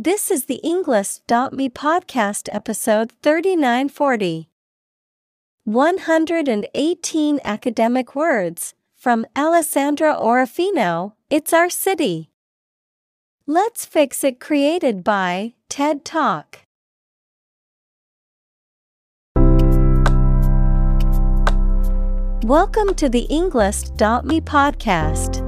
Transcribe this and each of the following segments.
This is the Englist.me podcast episode 3940. 118 academic words from Alessandra Orofino. It's our city. Let's fix it created by TED Talk. Welcome to the Englist.me podcast.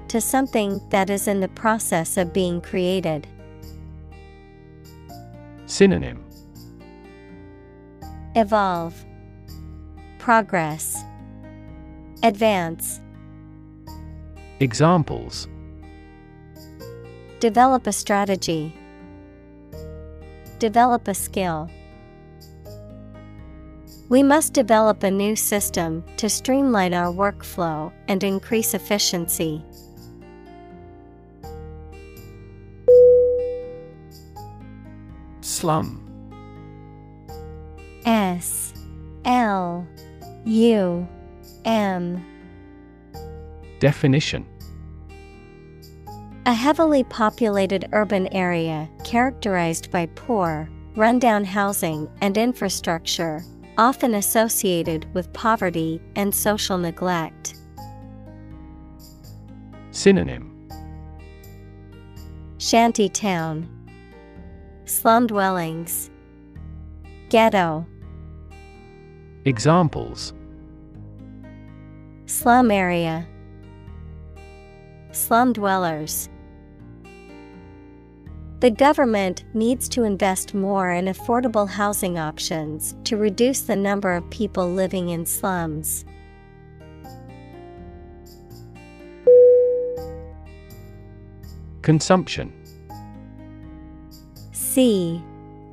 to something that is in the process of being created. Synonym Evolve, Progress, Advance. Examples Develop a strategy. Develop a skill. We must develop a new system to streamline our workflow and increase efficiency. Slum S L U M. Definition. A heavily populated urban area characterized by poor, rundown housing and infrastructure, often associated with poverty and social neglect. Synonym. Shanty town, slum dwellings, ghetto, Examples. Slum area, slum dwellers. The government needs to invest more in affordable housing options to reduce the number of people living in slums. Consumption C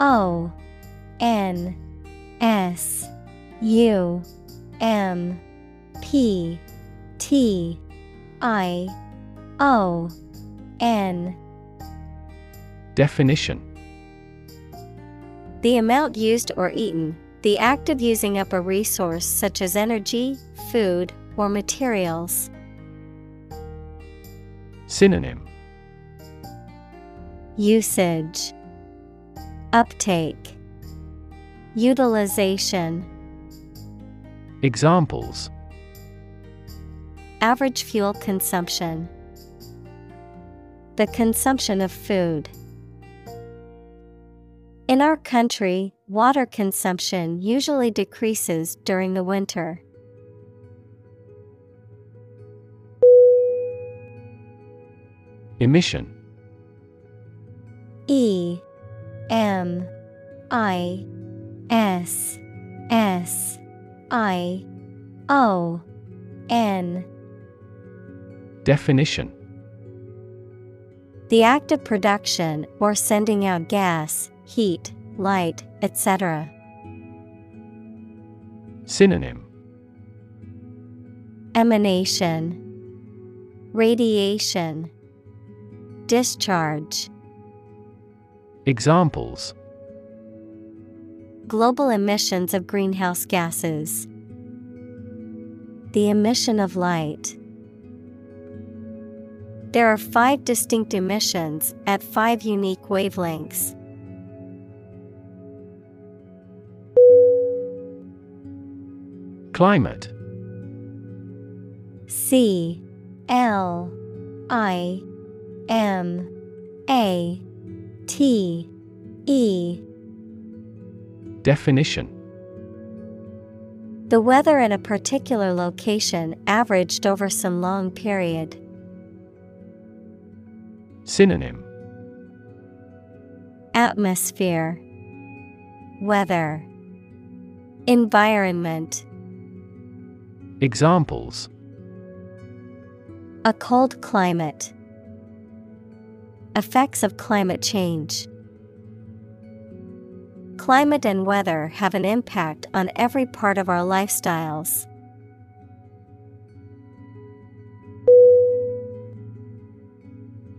O N S U M P T I O N. Definition. The amount used or eaten, the act of using up a resource such as energy, food, or materials. Synonym. Usage Uptake Utilization Examples Average fuel consumption The consumption of food. In our country, water consumption usually decreases during the winter. Emission E M I S S I O N. Definition. The act of production or sending out gas, heat, light, etc. Synonym. Emanation. Radiation. Discharge Examples global emissions of greenhouse gases. The emission of light. There are five distinct emissions at five unique wavelengths. Climate C L I M A T E. Definition. The weather in a particular location averaged over some long period. Synonym. Atmosphere. Weather. Environment. Examples. A cold climate Effects of climate change. Climate and weather have an impact on every part of our lifestyles.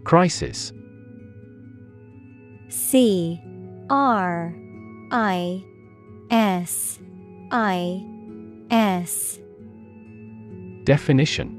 Crisis. C R I S I S. Definition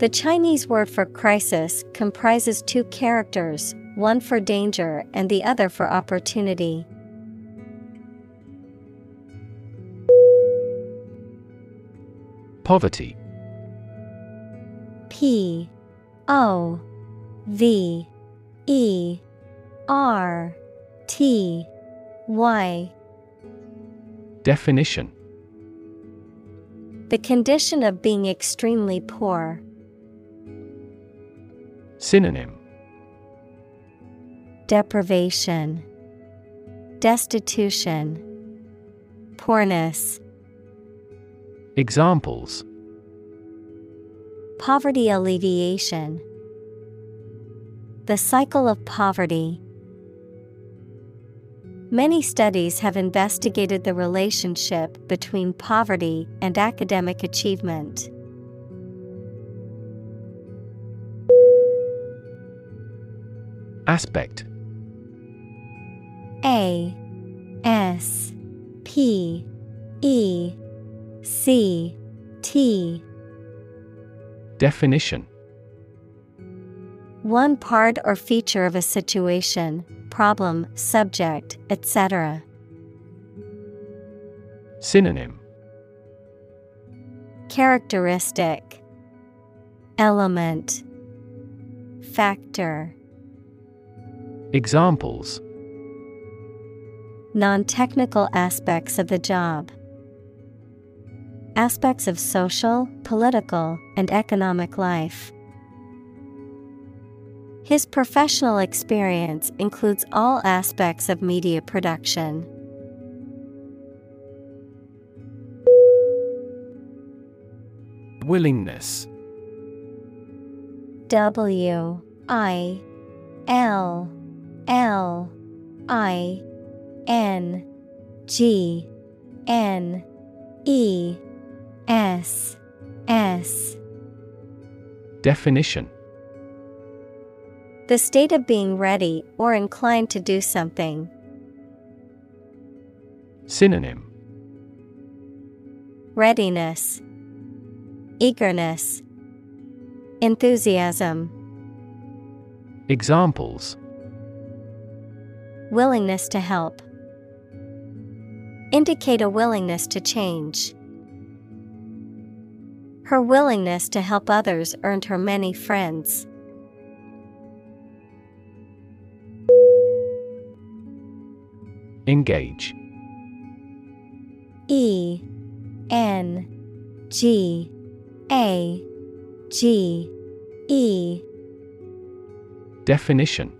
The Chinese word for crisis comprises two characters, one for danger and the other for opportunity. Poverty P O V E R T Y Definition The condition of being extremely poor. Synonym Deprivation, Destitution, Poorness, Examples Poverty alleviation. The cycle of poverty. Many studies have investigated the relationship between poverty and academic achievement. Aspect. A S P E C T. Definition. One part or feature of a situation, problem, subject, etc. Synonym. Characteristic. Element. Factor Examples Non technical aspects of the job. Aspects of social, political, and economic life. His professional experience includes all aspects of media production. Willingness W I L L I N G N E S S. Definition. The state of being ready or inclined to do something. Synonym. Readiness, Eagerness, Enthusiasm, Examples Willingness to help. Indicate a willingness to change. Her willingness to help others earned her many friends. Engage E N G A G E Definition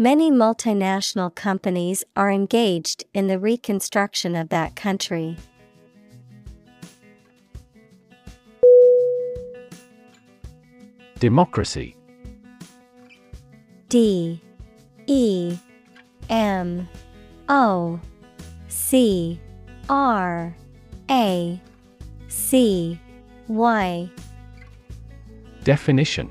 Many multinational companies are engaged in the reconstruction of that country. Democracy. D. E. M. O. C. R. A. C. Y. Definition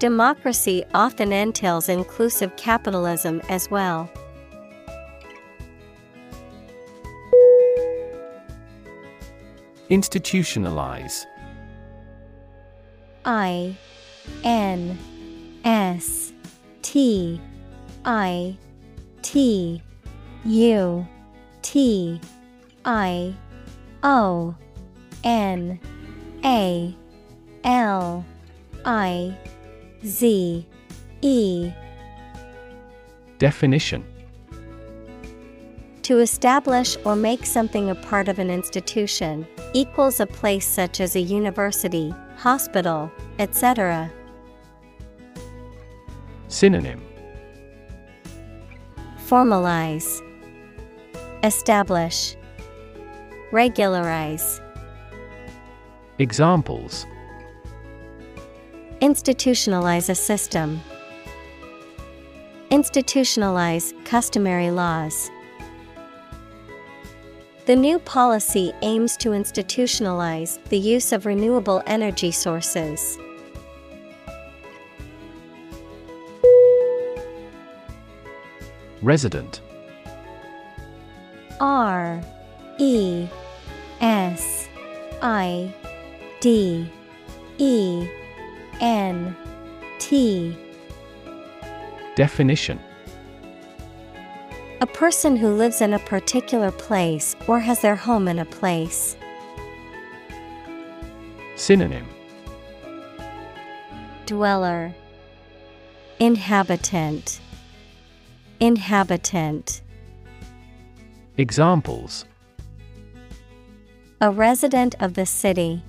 Democracy often entails inclusive capitalism as well. Institutionalize I N S T I T U T I O N A L I Z E. Definition. To establish or make something a part of an institution equals a place such as a university, hospital, etc. Synonym. Formalize, Establish, Regularize. Examples Institutionalize a system. Institutionalize customary laws. The new policy aims to institutionalize the use of renewable energy sources. Resident R E S I D E N T. Definition. A person who lives in a particular place or has their home in a place. Synonym. Dweller. Inhabitant. Inhabitant. Examples. A resident of the city.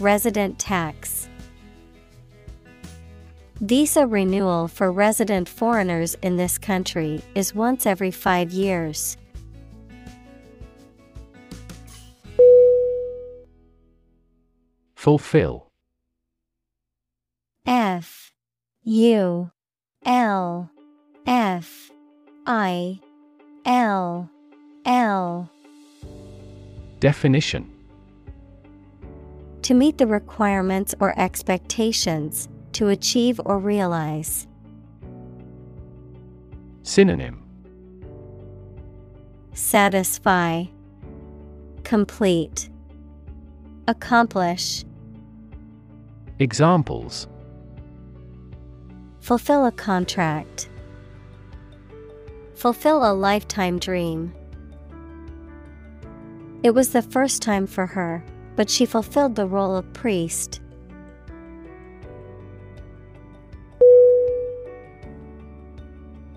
Resident tax. Visa renewal for resident foreigners in this country is once every five years. Fulfill. F. U. L. F. I. L. L. Definition To meet the requirements or expectations, to achieve or realize. Synonym Satisfy, Complete, Accomplish, Examples Fulfill a contract. Fulfill a lifetime dream. It was the first time for her, but she fulfilled the role of priest.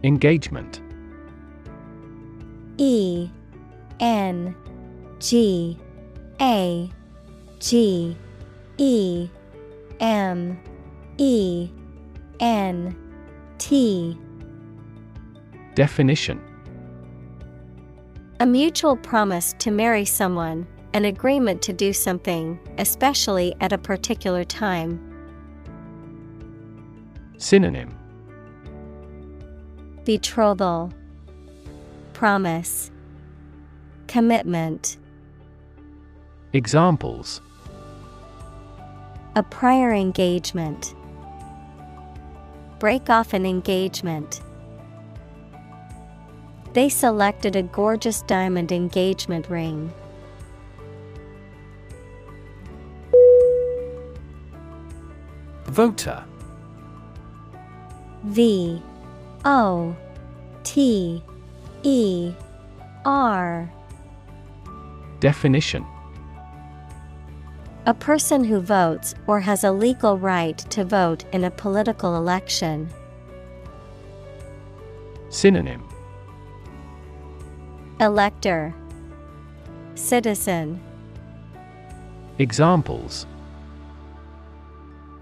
Engagement. E N G A G E M E N T. Definition. A mutual promise to marry someone, an agreement to do something, especially at a particular time. Synonym Betrothal, Promise, Commitment. Examples A prior engagement. Break off an engagement. They selected a gorgeous diamond engagement ring. Voter. V O T E R. Definition. A person who votes or has a legal right to vote in a political election. Synonym. Elector. Citizen. Examples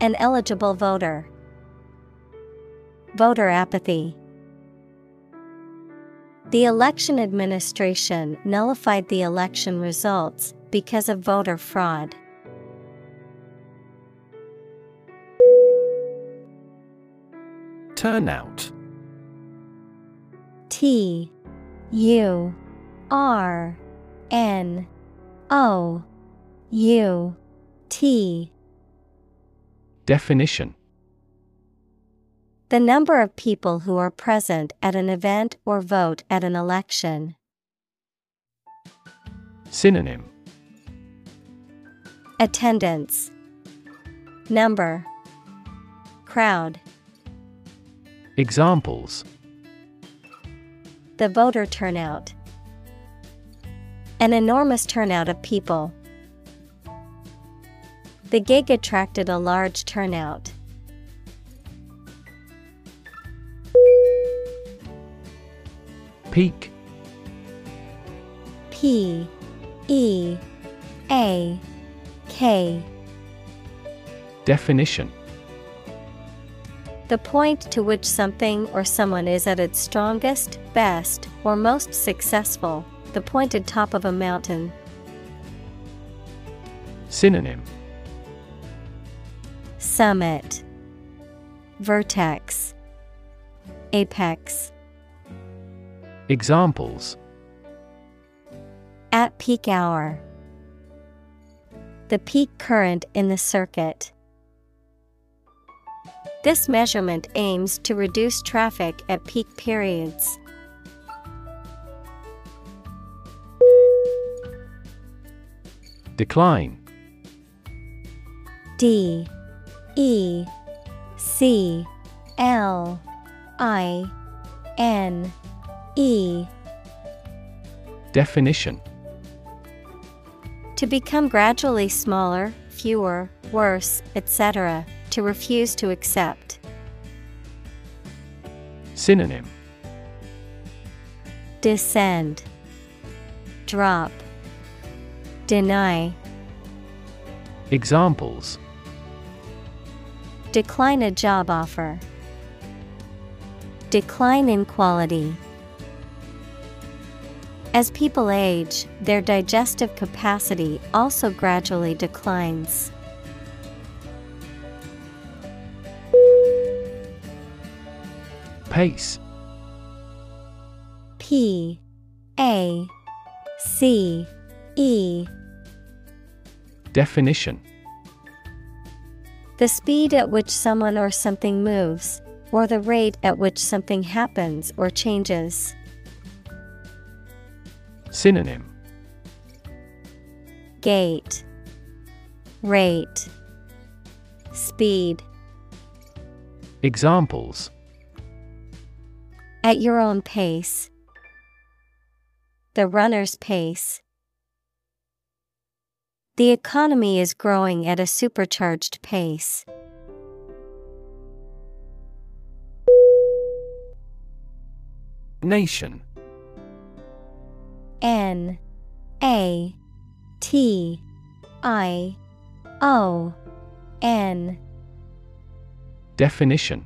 An eligible voter. Voter apathy. The election administration nullified the election results because of voter fraud. Turnout T U R N O U T Definition The number of people who are present at an event or vote at an election. Synonym Attendance Number Crowd Examples The voter turnout. An enormous turnout of people. The gig attracted a large turnout. Peak. P E A K. Definition. The point to which something or someone is at its strongest, best, or most successful, the pointed top of a mountain. Synonym Summit Vertex Apex Examples At peak hour. The peak current in the circuit. This measurement aims to reduce traffic at peak periods. Decline D E C L I N E. Definition. To become gradually smaller, fewer, worse, etc., to refuse to accept. Synonym. Descend, Drop, Deny, Examples Decline a job offer. Decline in quality. As people age, their digestive capacity also gradually declines. Pace P A C E Definition The speed at which someone or something moves, or the rate at which something happens or changes. Synonym Gait, Rate, Speed. Examples At your own pace. The runner's pace. The economy is growing at a supercharged pace. Nation. N. A. T. I. O. N. Definition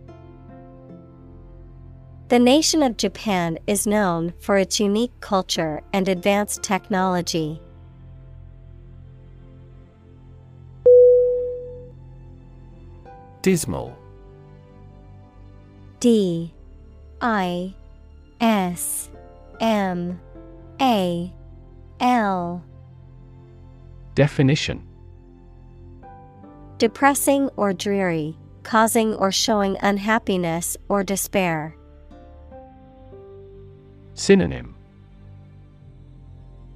The nation of Japan is known for its unique culture and advanced technology. Dismal D I S M A L Definition Depressing or dreary, causing or showing unhappiness or despair. Synonym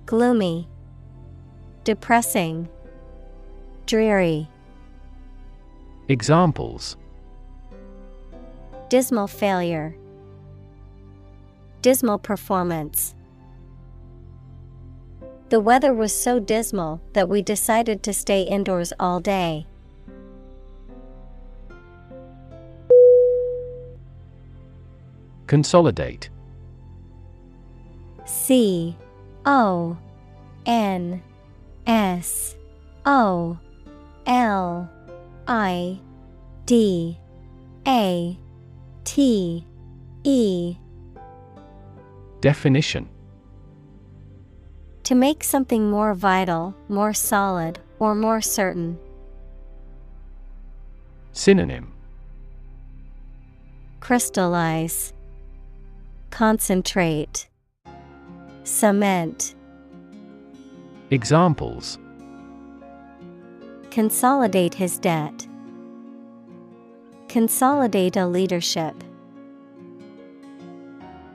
Gloomy, Depressing, Dreary. Examples Dismal failure. Dismal performance. The weather was so dismal that we decided to stay indoors all day. Consolidate C O N S O L I D A T E. Definition. To make something more vital, more solid, or more certain. Synonym. Crystallize, Concentrate, Cement. Examples Consolidate his debt. Consolidate a leadership.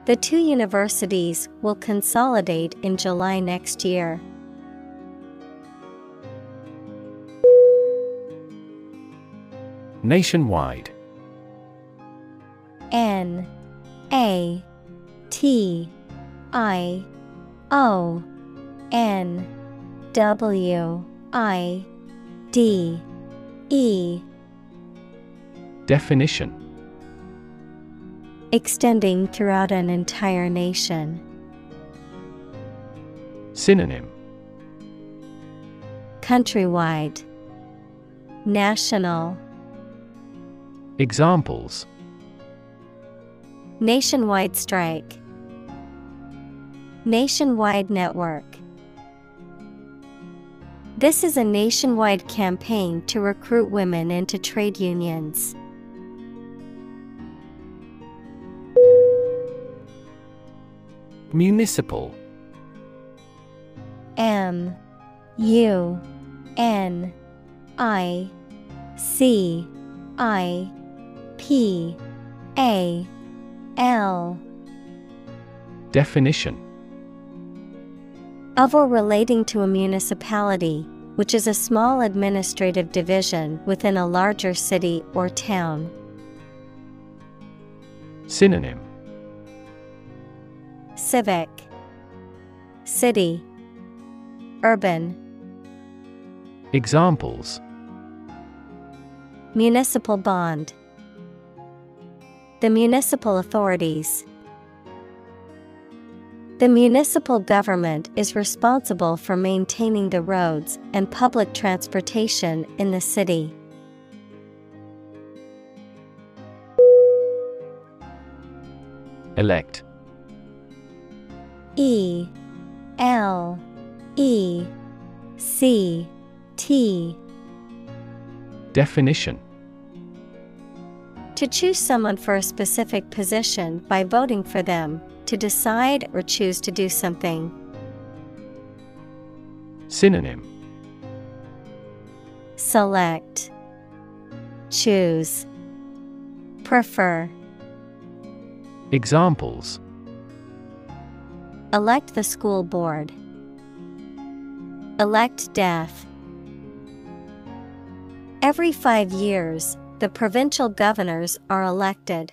The two universities will consolidate in July next year. Nationwide N A T I O N W I D E. Definition. Extending throughout an entire nation. Synonym. Countrywide, National, Examples. Nationwide strike, Nationwide network. This is a nationwide campaign to recruit women into trade unions. Municipal M U N I C I P A L Definition of or relating to a municipality, which is a small administrative division within a larger city or town. Synonym. Civic. City. Urban. Examples. Municipal bond. The municipal authorities The municipal government is responsible for maintaining the roads and public transportation in the city. Elect. E L E C T. Definition. To choose someone for a specific position by voting for them, to decide or choose to do something. Synonym Select Choose Prefer Examples Elect the school board. Elect death. Every five years, the provincial governors are elected.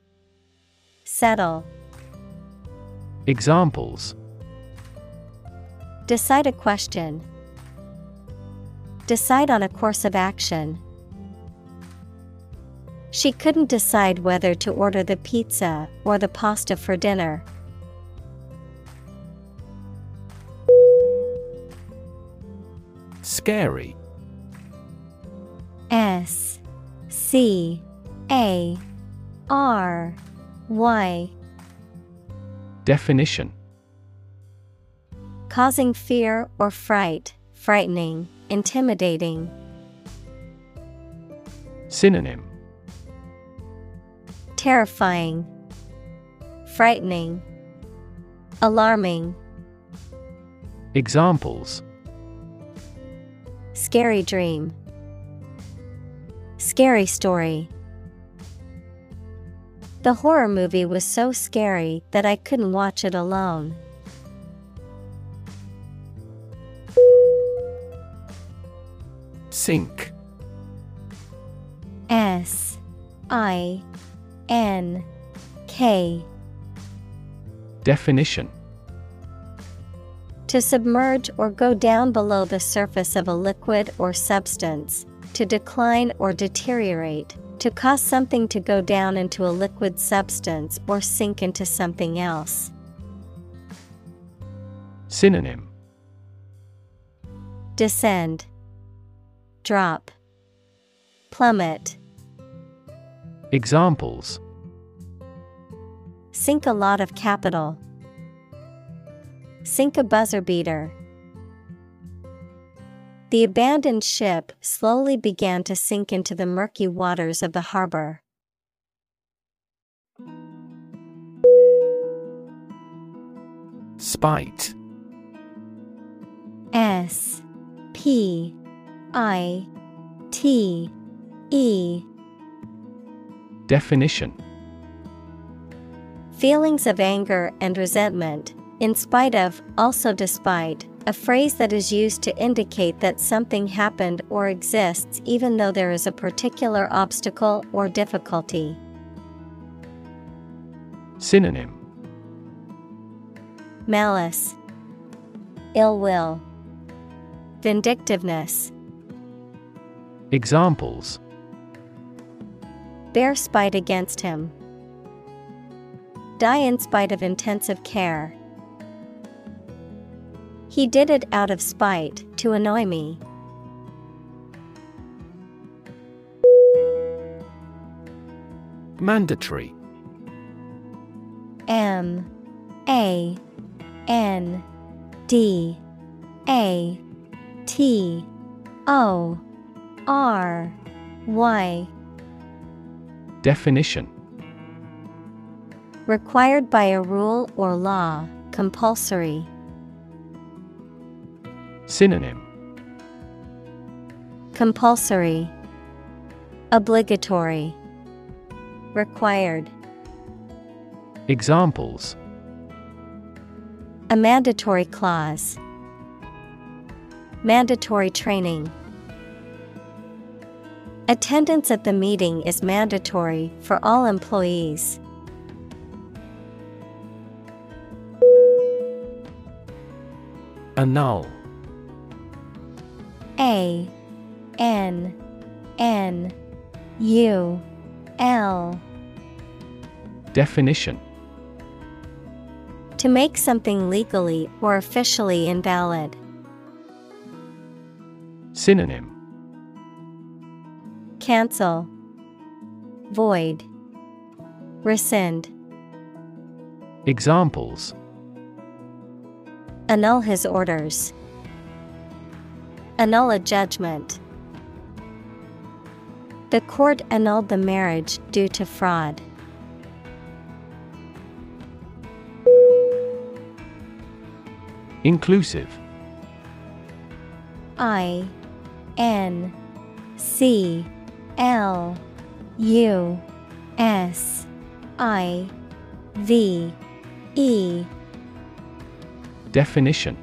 Settle. Examples Decide a question. Decide on a course of action. She couldn't decide whether to order the pizza or the pasta for dinner. Scary S C A R Y Definition Causing fear or fright, frightening, intimidating. Synonym Terrifying, frightening, alarming. Examples Scary dream. Scary story. The horror movie was so scary that I couldn't watch it alone. Sink S I N K. Definition. To submerge or go down below the surface of a liquid or substance, to decline or deteriorate, to cause something to go down into a liquid substance or sink into something else. Synonym Descend, Drop, Plummet. Examples Sink a lot of capital. Sink a buzzer beater. The abandoned ship slowly began to sink into the murky waters of the harbor. Spite. S P I T E. Definition. Feelings of anger and resentment, in spite of, also despite, a phrase that is used to indicate that something happened or exists even though there is a particular obstacle or difficulty. Synonym Malice, Ill will, Vindictiveness. Examples Bear spite against him. Die in spite of intensive care. He did it out of spite to annoy me. Mandatory. M. A. N. D. A. T. O. R. Y. Definition. Required by a rule or law, compulsory. Synonym Compulsory, Obligatory, Required. Examples A mandatory clause. Mandatory training. Attendance at the meeting is mandatory for all employees. Annul A N N U L Definition To make something legally or officially invalid. Synonym Cancel, Void, Rescind. Examples Annul his orders. Annul a judgment. The court annulled the marriage due to fraud. Inclusive I N C L U S I V E Definition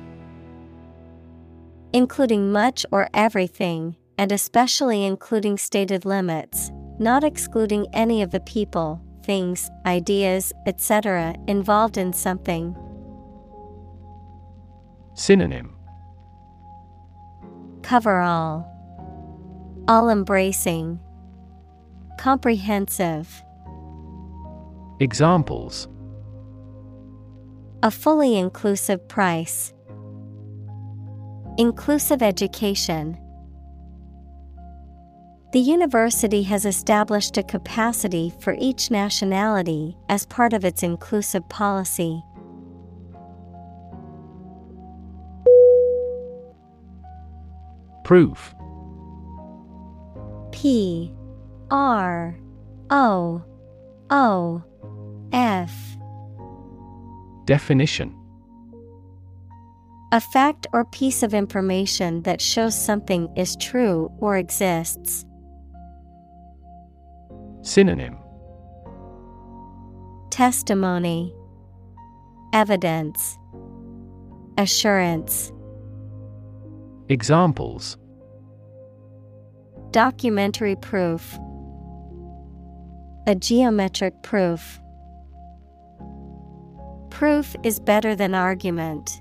Including much or everything, and especially including stated limits, not excluding any of the people, things, ideas, etc., involved in something. Synonym Cover all, all embracing, comprehensive. Examples A fully inclusive price, inclusive education. The university has established a capacity for each nationality as part of its inclusive policy. Proof. P. R. O. O. F. Definition A fact or piece of information that shows something is true or exists. Synonym. Testimony. Evidence. Assurance. Examples. Documentary proof. A geometric proof. Proof is better than argument.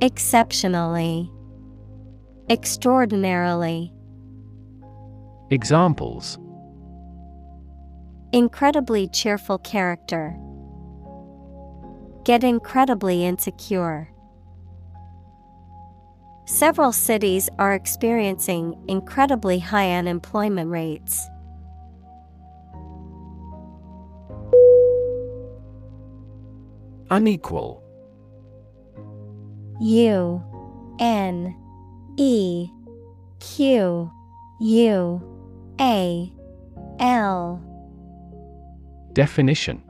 exceptionally, extraordinarily, Examples incredibly cheerful character. Get incredibly insecure. Several cities are experiencing incredibly high unemployment rates. Unequal U N. E. Q. U. A. L. Definition.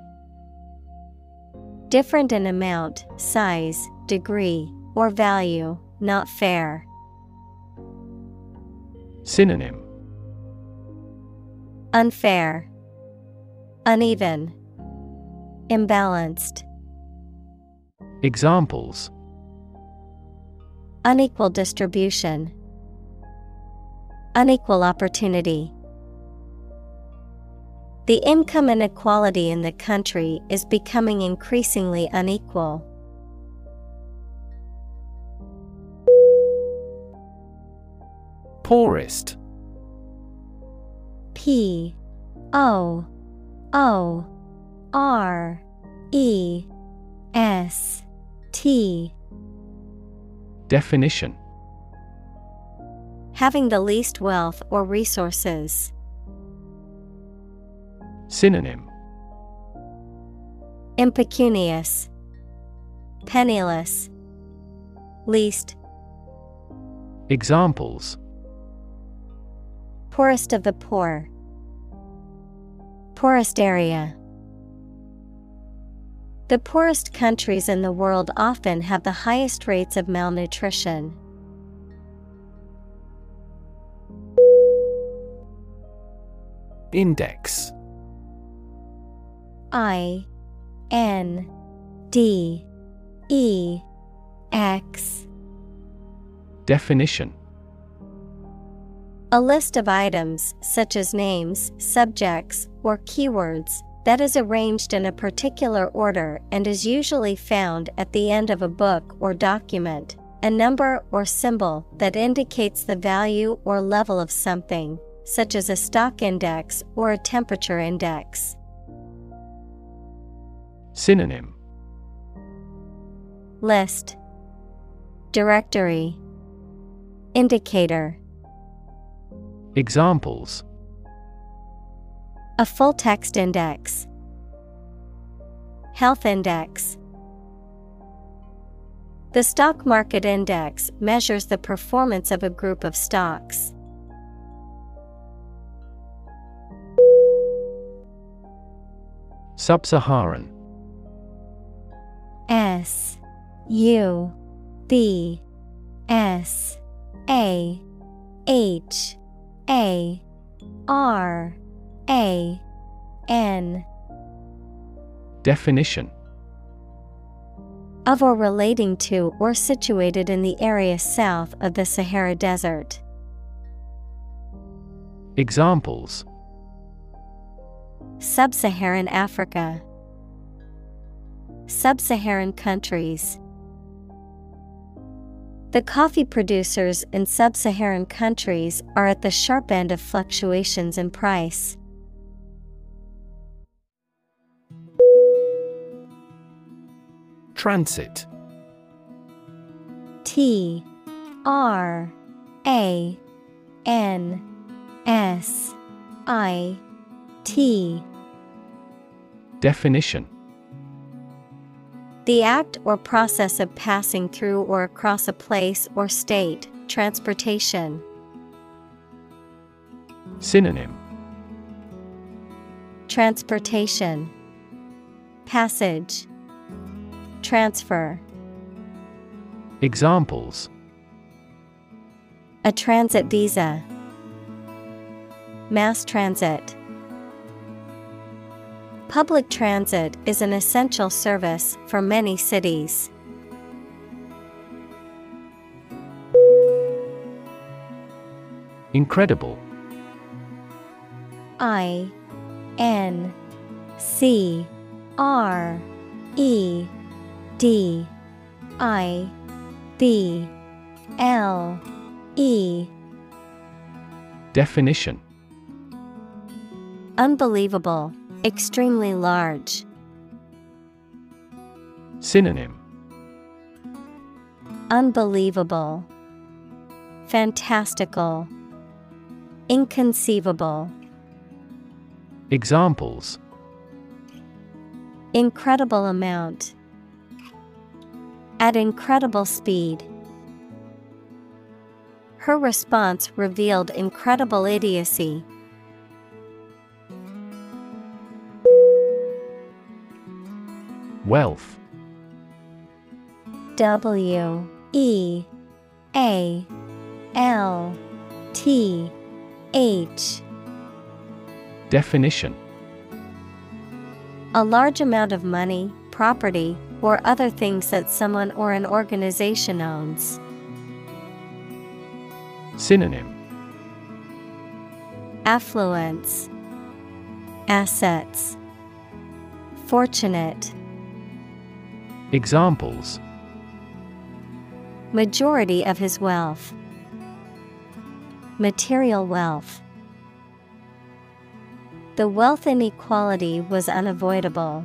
Different in amount, size, degree, or value, not fair. Synonym. Unfair, Uneven, Imbalanced, Examples Unequal distribution, Unequal opportunity. The income inequality in the country is becoming increasingly unequal. Poorest P O O R E S T Definition. Having the least wealth or resources. Synonym. Impecunious, Penniless, Least, Examples. Poorest of the poor, Poorest area. The poorest countries in the world often have the highest rates of malnutrition. Index. I N D E X. Definition. A list of items, such as names, subjects, or keywords, that is arranged in a particular order and is usually found at the end of a book or document. A number or symbol that indicates the value or level of something, such as a stock index or a temperature index. Synonym List Directory Indicator Examples A full text index, Health index. The stock market index measures the performance of a group of stocks. Sub Saharan S. U. B. S. A. H. A. R A N Definition of or relating to or situated in the area south of the Sahara Desert. Examples Sub Saharan Africa, Sub Saharan countries. The coffee producers in sub Saharan countries are at the sharp end of fluctuations in price. Transit. T R A N S I T. Definition. The act or process of passing through or across a place or state, transportation. Synonym. Transportation. Passage Transfer. Examples. A transit visa. Mass transit. Public transit is an essential service for many cities. Incredible. I N C R E D I B L E. Definition. Unbelievable, extremely large. Synonym. Unbelievable, fantastical, inconceivable. Examples. Incredible amount. At incredible speed. Her response revealed incredible idiocy. Wealth W E A L T H Definition A large amount of money, property, or other things that someone or an organization owns. Synonym Affluence, Assets, Fortunate. Examples Majority of his wealth. Material wealth. The wealth inequality was unavoidable.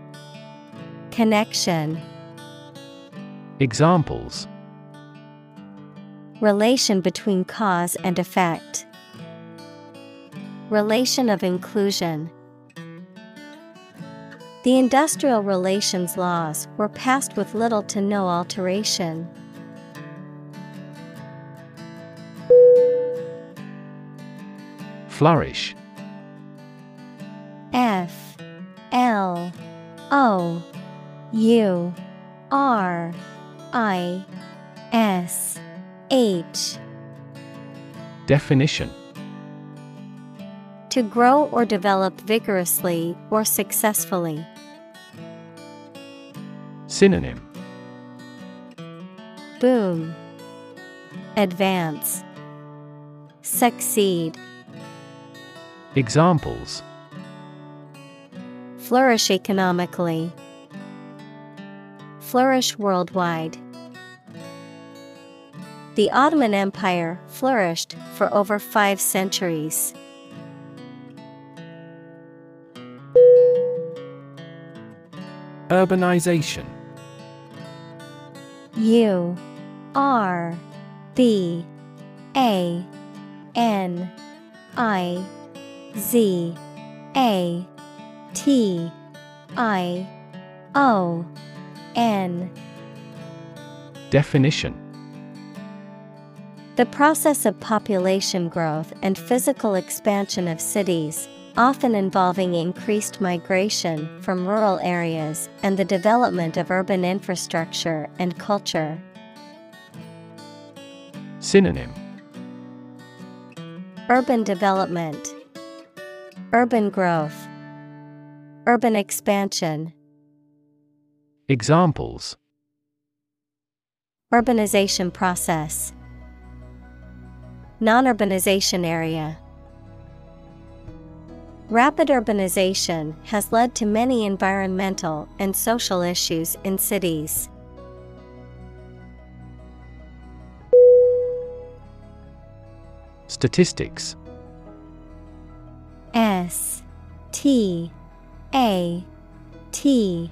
Connection Examples Relation between cause and effect. Relation of inclusion. The industrial relations laws were passed with little to no alteration. Flourish F L O U R I S H Definition To grow or develop vigorously or successfully. Synonym Boom. Advance. Succeed. Examples Flourish economically. Flourish worldwide. The Ottoman Empire flourished for over five centuries. Urbanization U R B A N I Z A T I O N. Definition. The process of population growth and physical expansion of cities, often involving increased migration from rural areas and the development of urban infrastructure and culture. Synonym. Urban development, Urban growth, Urban expansion. Examples Urbanization process, Non urbanization area. Rapid urbanization has led to many environmental and social issues in cities. Statistics S T A T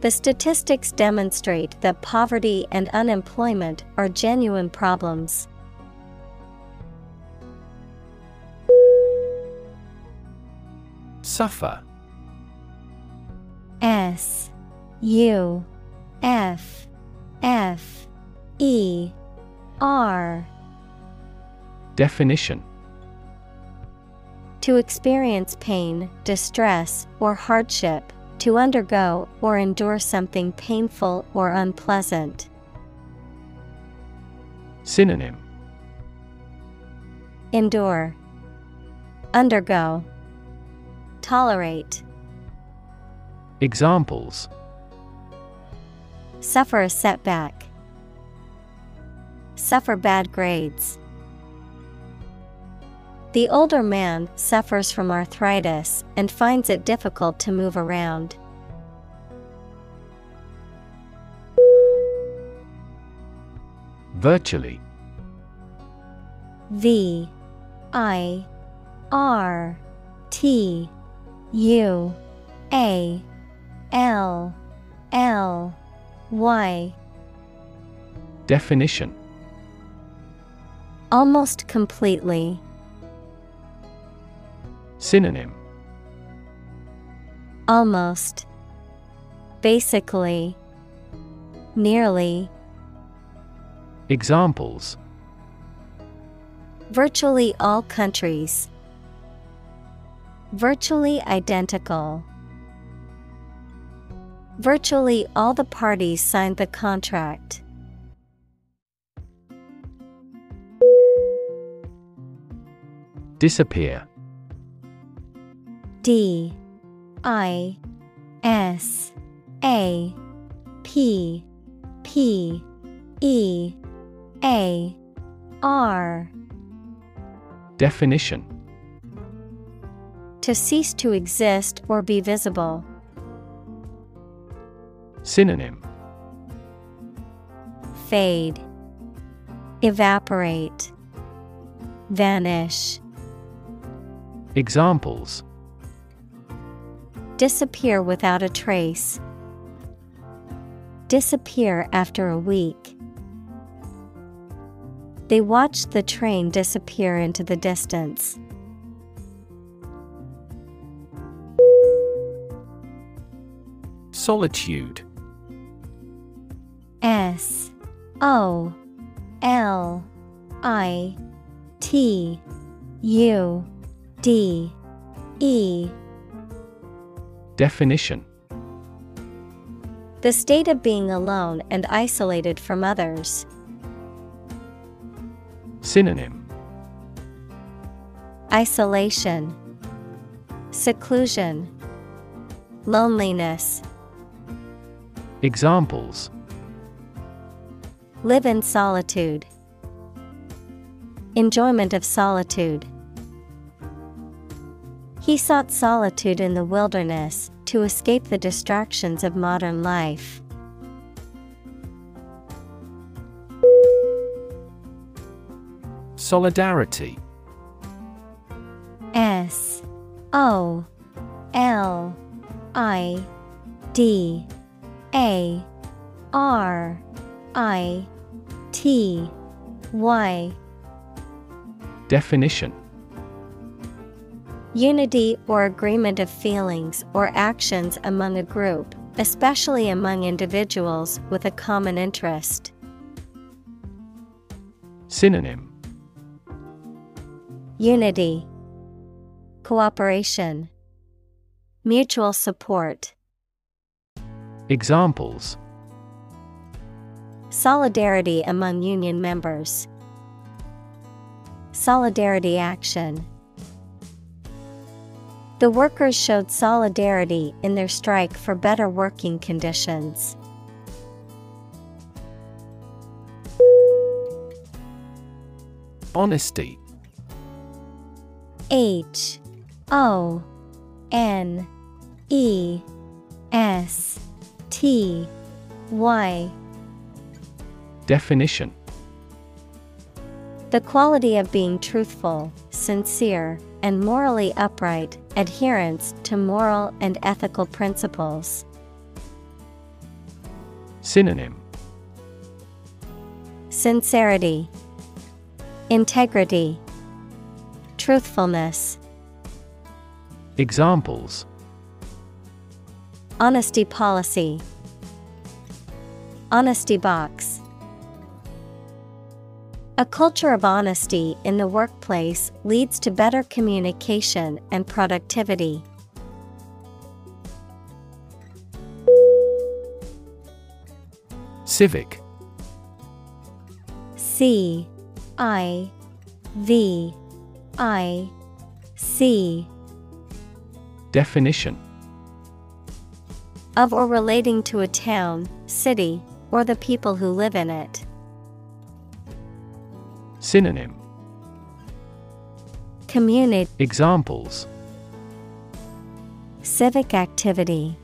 The statistics demonstrate that poverty and unemployment are genuine problems. Suffer. S U F F E R. Definition. To experience pain, distress, or hardship, to undergo or endure something painful or unpleasant. Synonym. Endure, Undergo, Tolerate, Examples. Suffer a setback, Suffer bad grades. The older man suffers from arthritis and finds it difficult to move around. Virtually V I R T U A L L Y Definition Almost completely. Synonym Almost. Basically. Nearly. Examples Virtually all countries. Virtually identical. Virtually all the parties signed the contract. Disappear D I S A P P E A R Definition To cease to exist or be visible. Synonym Fade. Evaporate. Vanish. Examples Disappear without a trace. Disappear after a week. They watched the train disappear into the distance. Solitude S O L I T U D E Definition The state of being alone and isolated from others. Synonym Isolation, Seclusion, Loneliness. Examples Live in solitude. Enjoyment of solitude. He sought solitude in the wilderness to escape the distractions of modern life. Solidarity. S O L I D A R I T Y. Definition Unity or agreement of feelings or actions among a group, especially among individuals with a common interest. Synonym Unity, Cooperation, Mutual support. Examples Solidarity among union members. Solidarity action. The workers showed solidarity in their strike for better working conditions. Honesty. H O N E S T Y. Definition. The quality of being truthful, sincere, and morally upright, adherence to moral and ethical principles. Synonym Sincerity, Integrity, Truthfulness. Examples Honesty policy, Honesty box. A culture of honesty in the workplace leads to better communication and productivity. Civic C I V I C Definition of or relating to a town, city, or the people who live in it. Synonym. Community. Examples. Civic activity.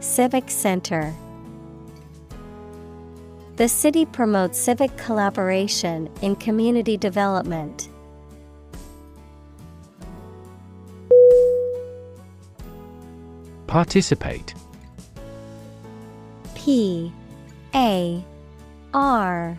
Civic Center. The city promotes civic collaboration in community development. Participate. P A R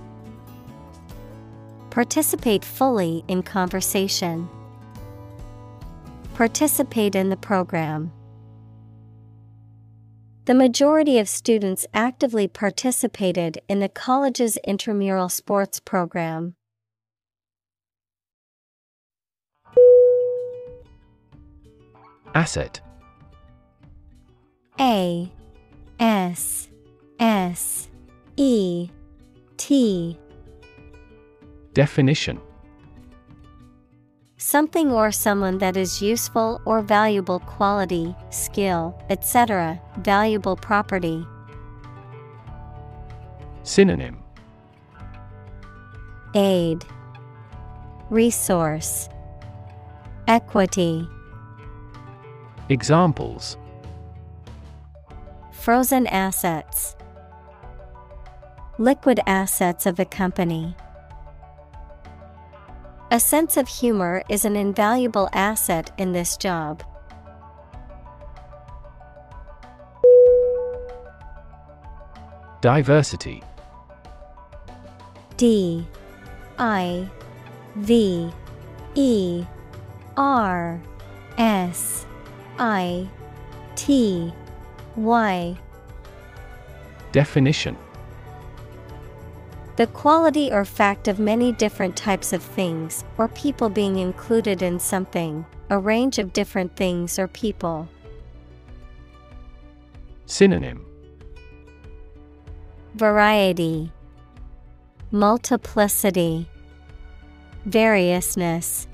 Participate fully in conversation. Participate in the program. The majority of students actively participated in the college's intramural sports program. Asset A S S E T Definition Something or someone that is useful or valuable quality, skill, etc., valuable property. Synonym Aid, Resource, Equity. Examples Frozen assets. liquid assets of the company. A sense of humor is an invaluable asset in this job. Diversity. D. I. V. E. R. S. I. T. Y. Definition The quality or fact of many different types of things or people being included in something, a range of different things or people. Synonym Variety Multiplicity Variousness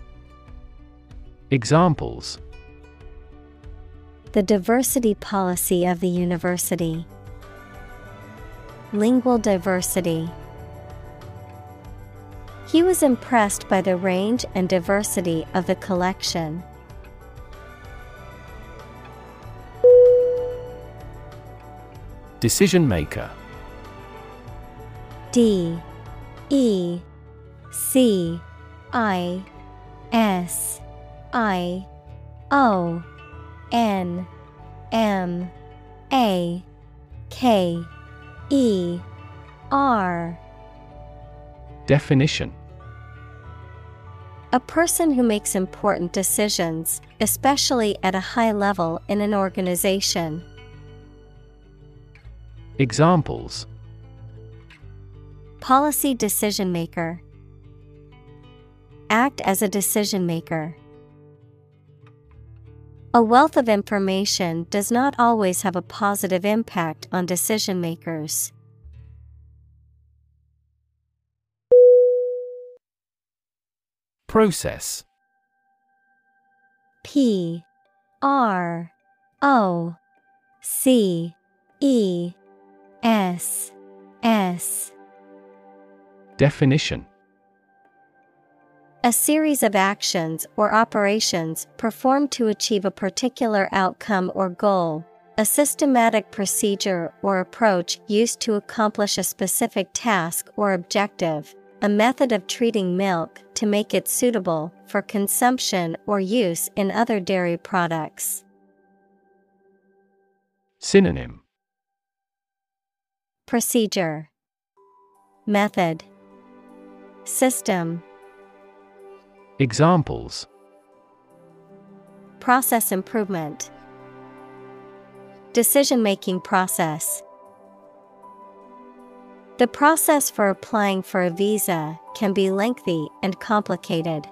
Examples The diversity policy of the university. Lingual diversity. He was impressed by the range and diversity of the collection. Decision maker D E C I S I O N M A K E R Definition A person who makes important decisions, especially at a high level in an organization. Examples Policy decision maker. Act as a decision maker. A wealth of information does not always have a positive impact on decision makers. Process. P R O C E S S. Definition. A series of actions or operations performed to achieve a particular outcome or goal, a systematic procedure or approach used to accomplish a specific task or objective, a method of treating milk to make it suitable for consumption or use in other dairy products. Synonym. Procedure. Method. System. Examples. Process improvement. Decision making process The process for applying for a visa can be lengthy and complicated.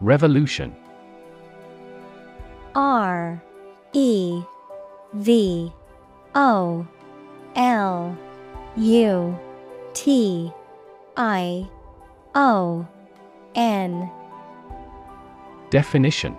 Revolution. R E V O L U T I O N. Definition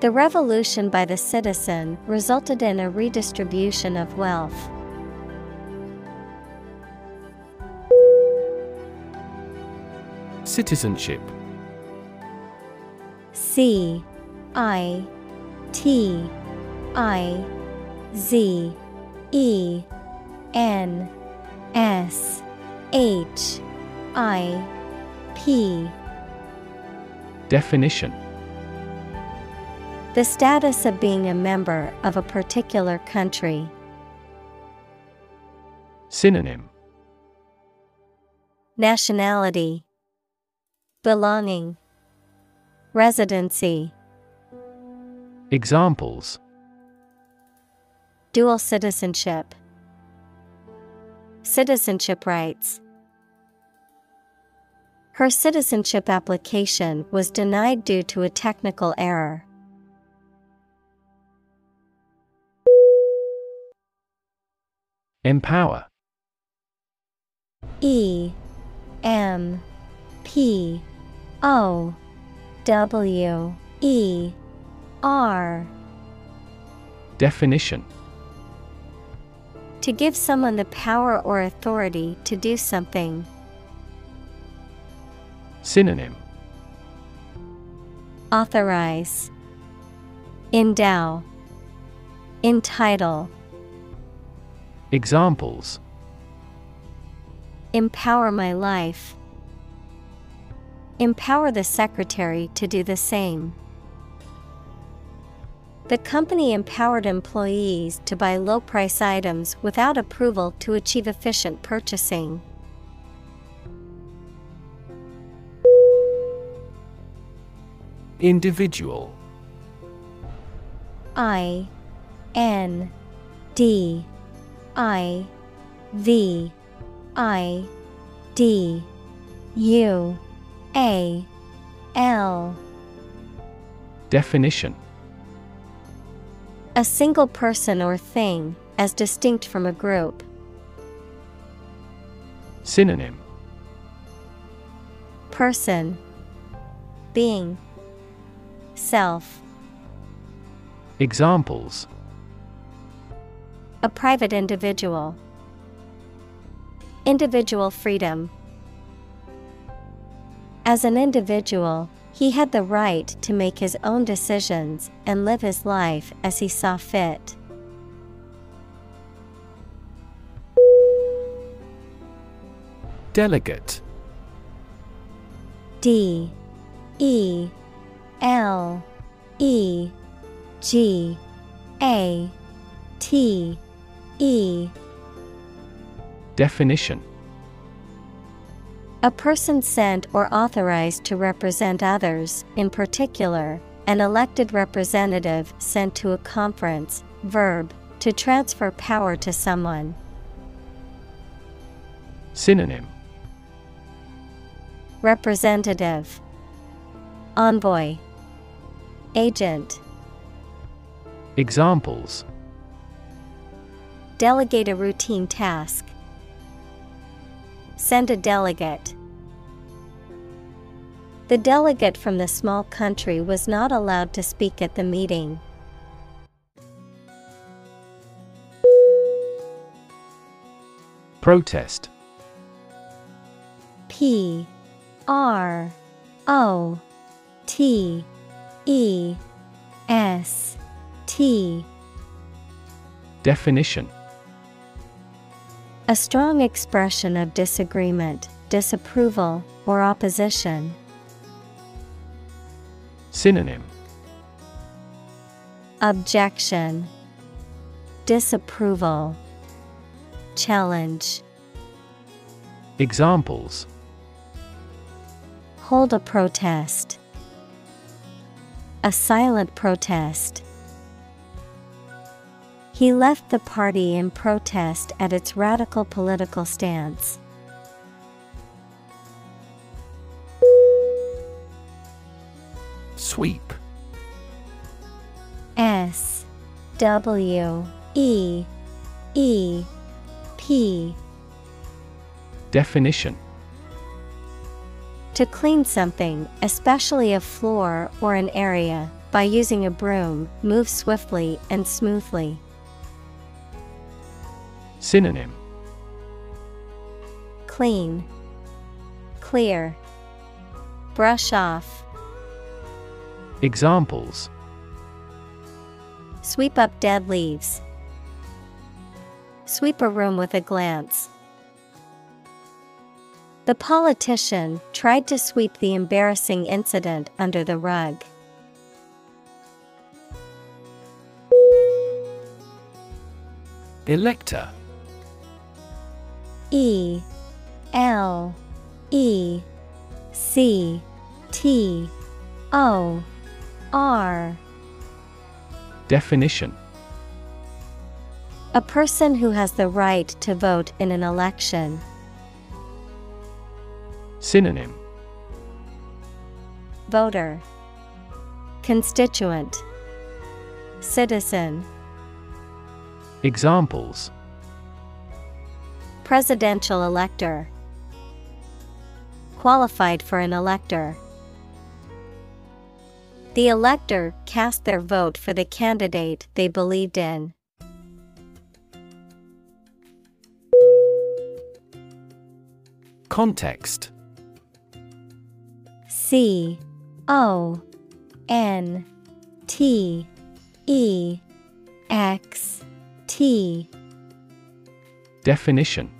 The revolution by the citizen resulted in a redistribution of wealth. Citizenship. C I T I Z E N S H I P. Definition The status of being a member of a particular country. Synonym. Nationality. Belonging. Residency. Examples. Dual citizenship. Citizenship rights. Her citizenship application was denied due to a technical error. Empower. E M P O W E R. Definition To give someone the power or authority to do something. Synonym Authorize, Endow, Entitle, Examples Empower my life. Empower the secretary to do the same. The company empowered employees to buy low price items without approval to achieve efficient purchasing. Individual I N D I V I D U A L. Definition. A single person or thing, as distinct from a group. Synonym. Person. Being. Self. Examples A private individual. Individual freedom. As an individual, he had the right to make his own decisions and live his life as he saw fit. Delegate. D. E. L. E. G. A. T E. Definition. A person sent or authorized to represent others, in particular, an elected representative sent to a conference, verb, to transfer power to someone. Synonym. Representative. Envoy. Agent. Examples Delegate a routine task. Send a delegate. The delegate from the small country was not allowed to speak at the meeting. Protest P R O T E S T Definition A strong expression of disagreement, disapproval, or opposition. Synonym Objection Disapproval Challenge Examples Hold a protest. A silent protest. He left the party in protest at its radical political stance. Sweep S W E E P Definition To clean something, especially a floor or an area, by using a broom, move swiftly and smoothly. Synonym Clean, Clear, Brush off, Examples Sweep up dead leaves. Sweep a room with a glance. The politician tried to sweep the embarrassing incident under the rug. Elector E L E C T O R. Definition. A person who has the right to vote in an election. Synonym. Voter. Constituent. Citizen. Examples Presidential elector. Qualified for an elector. The elector cast their vote for the candidate they believed in. Context C O N T E X T Definition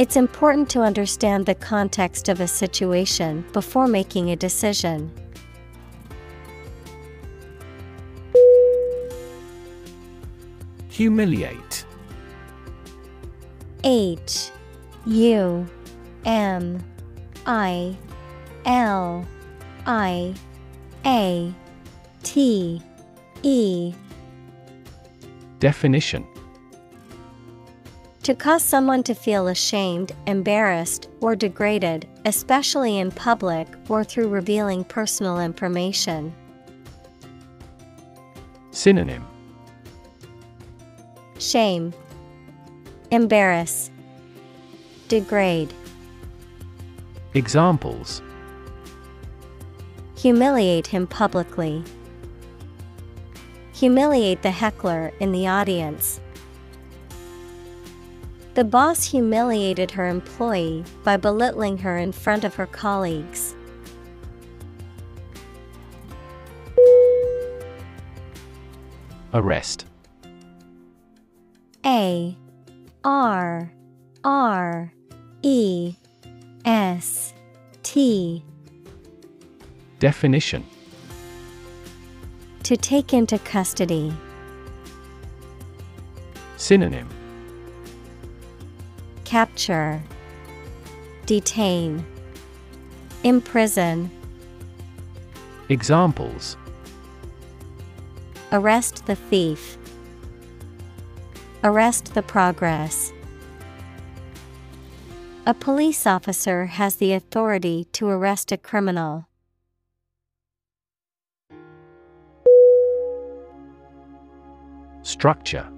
It's important to understand the context of a situation before making a decision. Humiliate. H U M I L I A T E. Definition To cause someone to feel ashamed, embarrassed, or degraded, especially in public or through revealing personal information. Synonym Shame, Embarrass, Degrade, Examples Humiliate him publicly. Humiliate the heckler in the audience. The boss humiliated her employee by belittling her in front of her colleagues. Arrest A R R E S T Definition To take into custody. Synonym Capture, Detain, Imprison, Examples Arrest the thief, Arrest the progress. A police officer has the authority to arrest a criminal. Structure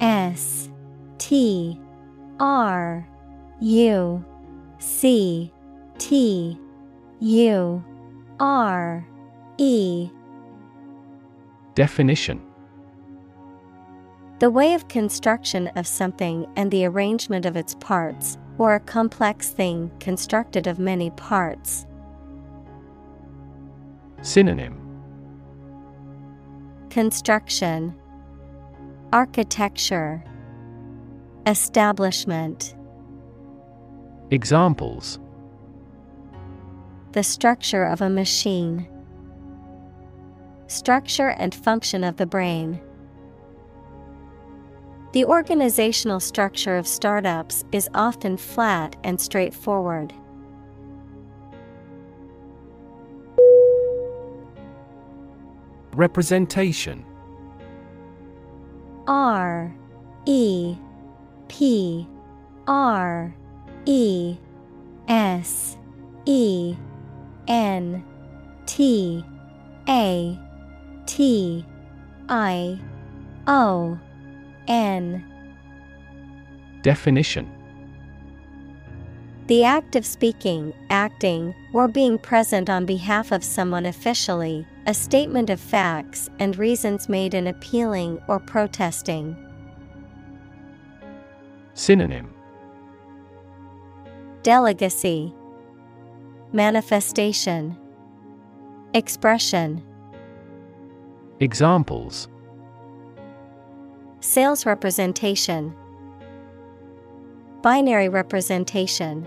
S T R U C T U R E. Definition. The way of construction of something and the arrangement of its parts, or a complex thing constructed of many parts. Synonym. Construction. Architecture Establishment Examples The structure of a machine. Structure and function of the brain. The organizational structure of startups is often flat and straightforward. Representation R E P R E S E N T A T I O N Definition The act of speaking, acting, or being present on behalf of someone officially, a statement of facts and reasons made in appealing or protesting. Synonym. Delegacy, Manifestation, Expression, Examples. Sales representation, Binary representation.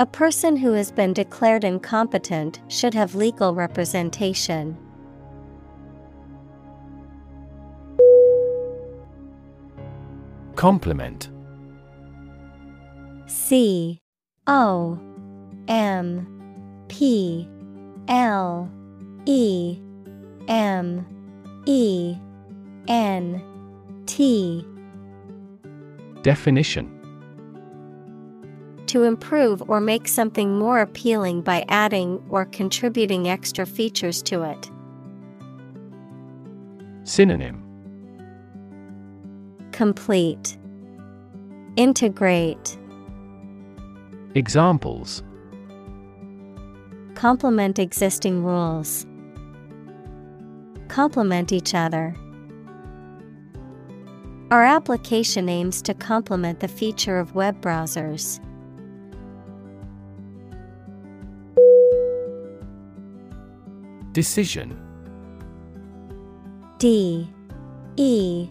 A person who has been declared incompetent should have legal representation. Complement. C O M P L E M E N T. Definition. To improve or make something more appealing by adding or contributing extra features to it. Synonym Complete Integrate Examples Complement existing rules. Complement each other. Our application aims to complement the feature of web browsers. Decision D E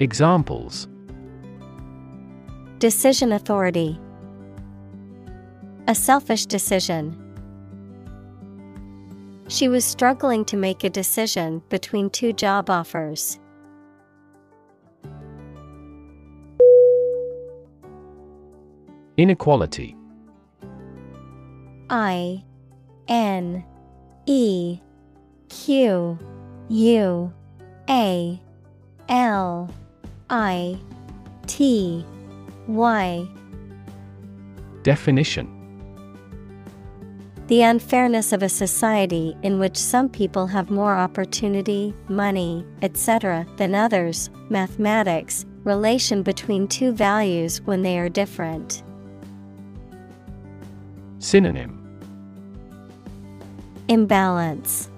Examples Decision authority A selfish decision. She was struggling to make a decision between two job offers. Inequality I N E Q U A L I T Y Definition The unfairness of a society in which some people have more opportunity, money, etc., than others, mathematics, relation between two values when they are different. Synonym Imbalance,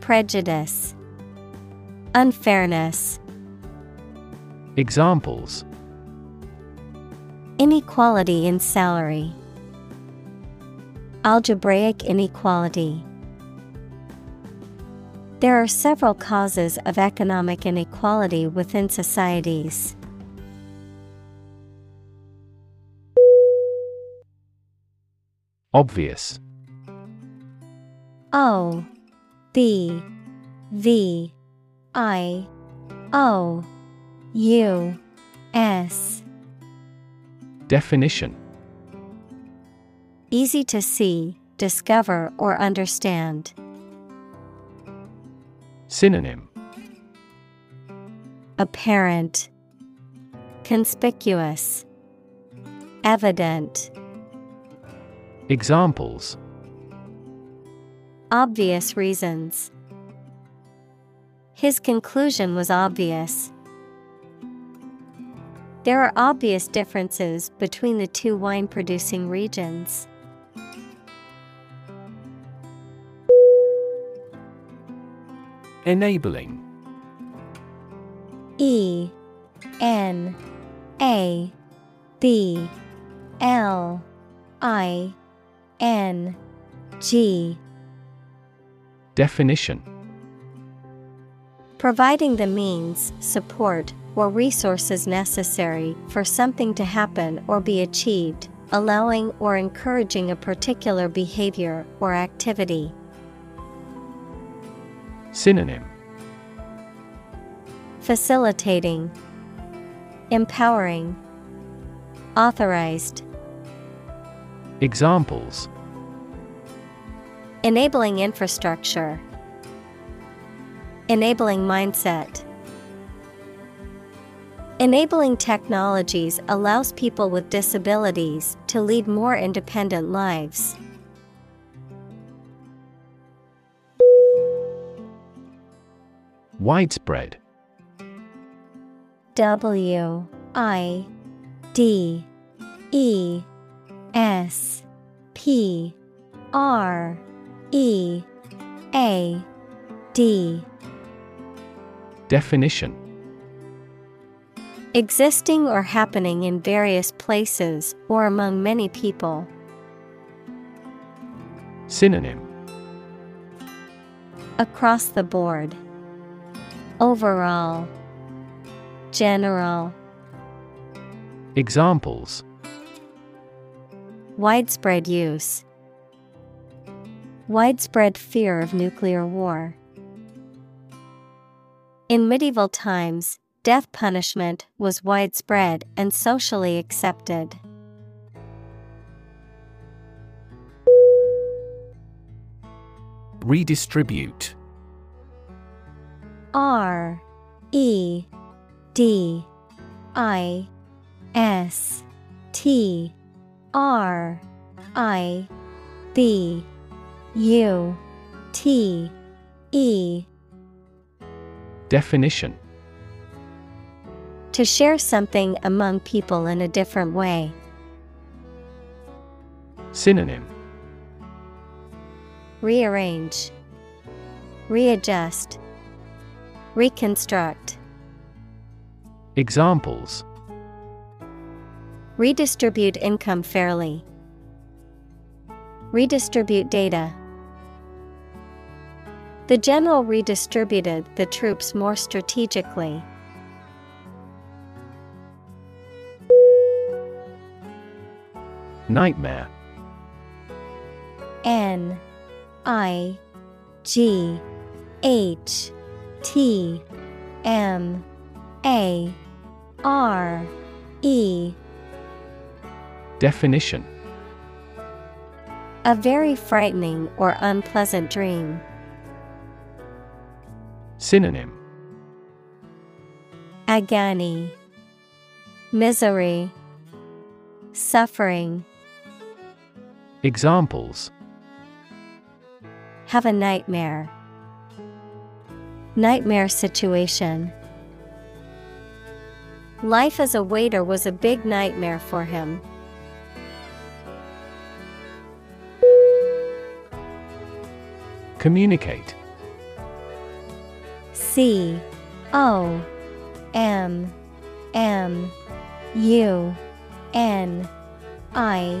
Prejudice, Unfairness. Examples Inequality in salary. Algebraic inequality. There are several causes of economic inequality within societies. Obvious O B V I O U S Definition Easy to see, discover, or understand. Synonym Apparent, Conspicuous, Evident. Examples Obvious reasons. His conclusion was obvious. There are obvious differences between the two wine producing regions. Enabling. E N A B L I N G. Definition. Providing the means, support, or resources necessary for something to happen or be achieved, allowing or encouraging a particular behavior or activity. Synonym. Facilitating, Empowering, Authorized, Examples. Enabling infrastructure, Enabling mindset. Enabling technologies allows people with disabilities to lead more independent lives. Widespread. W I D E S P R E A D. Definition Existing or happening in various places or among many people. Synonym Across the board. Overall. General. Examples Widespread use. Widespread fear of nuclear war. In medieval times, death punishment was widespread and socially accepted. Redistribute. R E D I S T R I B U T E. Definition To share something among people in a different way. Synonym Rearrange, Readjust, Reconstruct. Examples Redistribute income fairly. Redistribute data. The general redistributed the troops more strategically. Nightmare N I G H T M A R E Definition A very frightening or unpleasant dream. Synonym Agony, Misery, Suffering. Examples Have a nightmare. Nightmare situation. Life as a waiter was a big nightmare for him. Communicate C O M M U N I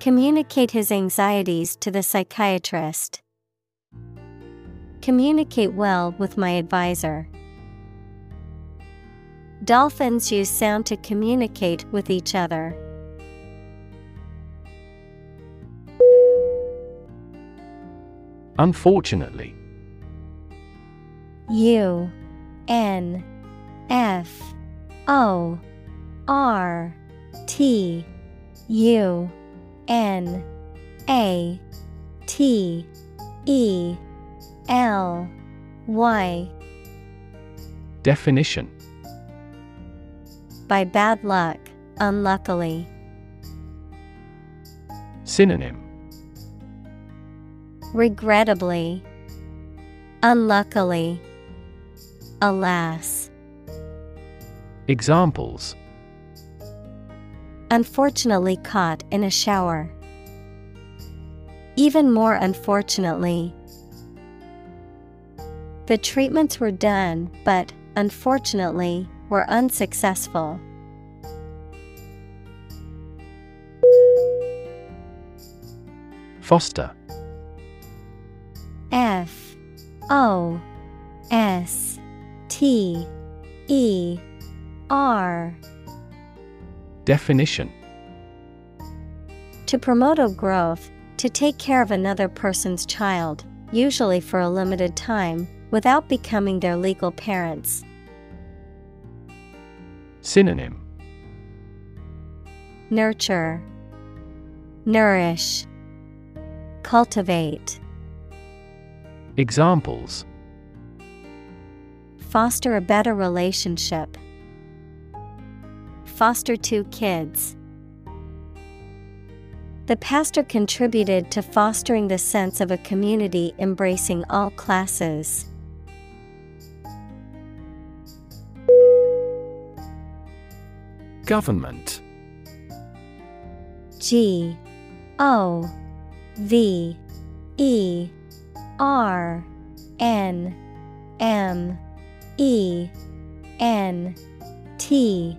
Communicate his anxieties to the psychiatrist. Communicate well with my advisor. Dolphins use sound to communicate with each other. Unfortunately U N F O R T U N A T E L Y Definition By bad luck, unluckily. Synonym Regrettably. Unluckily. Alas. Examples Unfortunately caught in a shower. Even more unfortunately. The treatments were done, but, unfortunately, were unsuccessful. Foster F O S T E R Definition To promote a growth, to take care of another person's child, usually for a limited time, without becoming their legal parents. Synonym Nurture, Nourish, Cultivate. Examples Foster a better relationship. Foster two kids. The pastor contributed to fostering the sense of a community embracing all classes. Government G O V E R N M E N T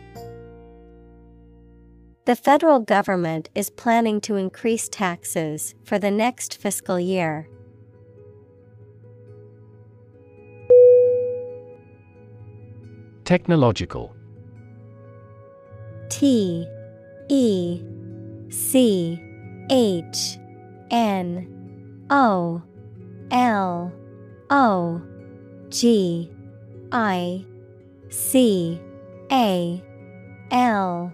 The federal government is planning to increase taxes for the next fiscal year. Technological T E C H N O L O G I C A L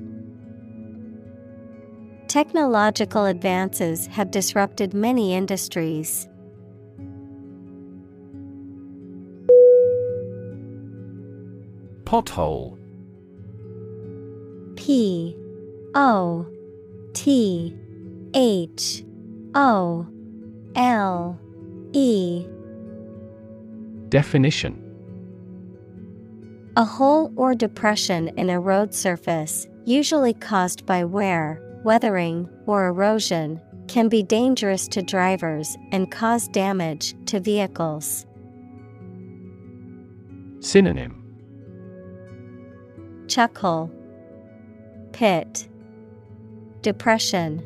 Technological advances have disrupted many industries. Pothole. P. O. T. H. O. L. E. Definition. A hole or depression in a road surface, usually caused by wear, weathering, or erosion, can be dangerous to drivers and cause damage to vehicles. Synonym. Chuckhole Pit. Depression.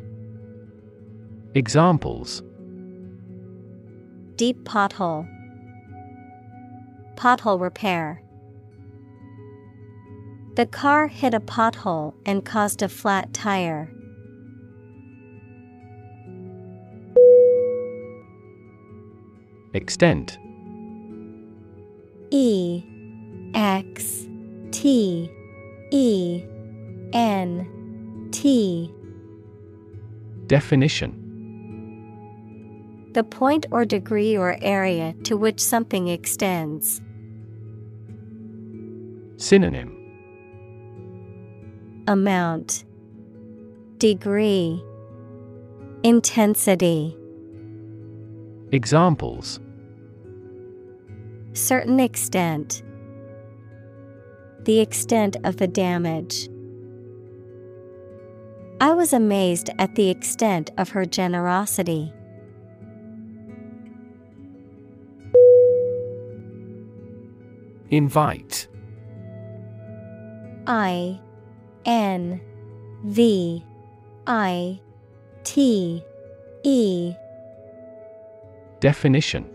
Examples. Deep pothole. Pothole repair. The car hit a pothole and caused a flat tire. Extent. E X T E N T. Definition. The point or degree or area to which something extends. Synonym. Amount. Degree. Intensity. Examples Certain extent The extent of the damage. I was amazed at the extent of her generosity. Invite I N V I T E Definition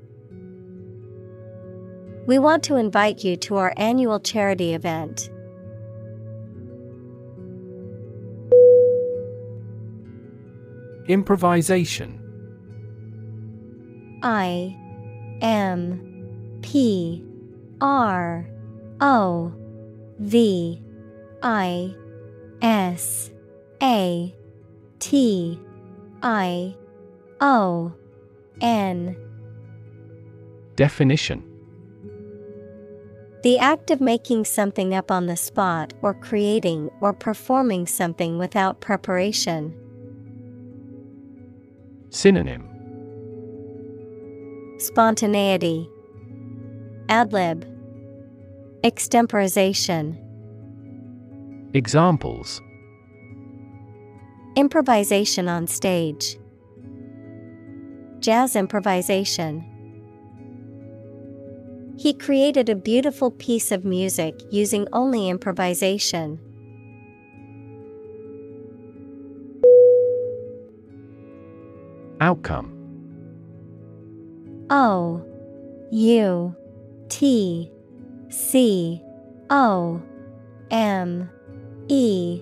We want to invite you to our annual charity event. Improvisation. I M P R O V I S A T I O N. Definition The act of making something up on the spot or creating or performing something without preparation. Synonym Spontaneity, Adlib, Extemporization. Examples Improvisation on stage. Jazz improvisation. He created a beautiful piece of music using only improvisation. Outcome O U T C O M E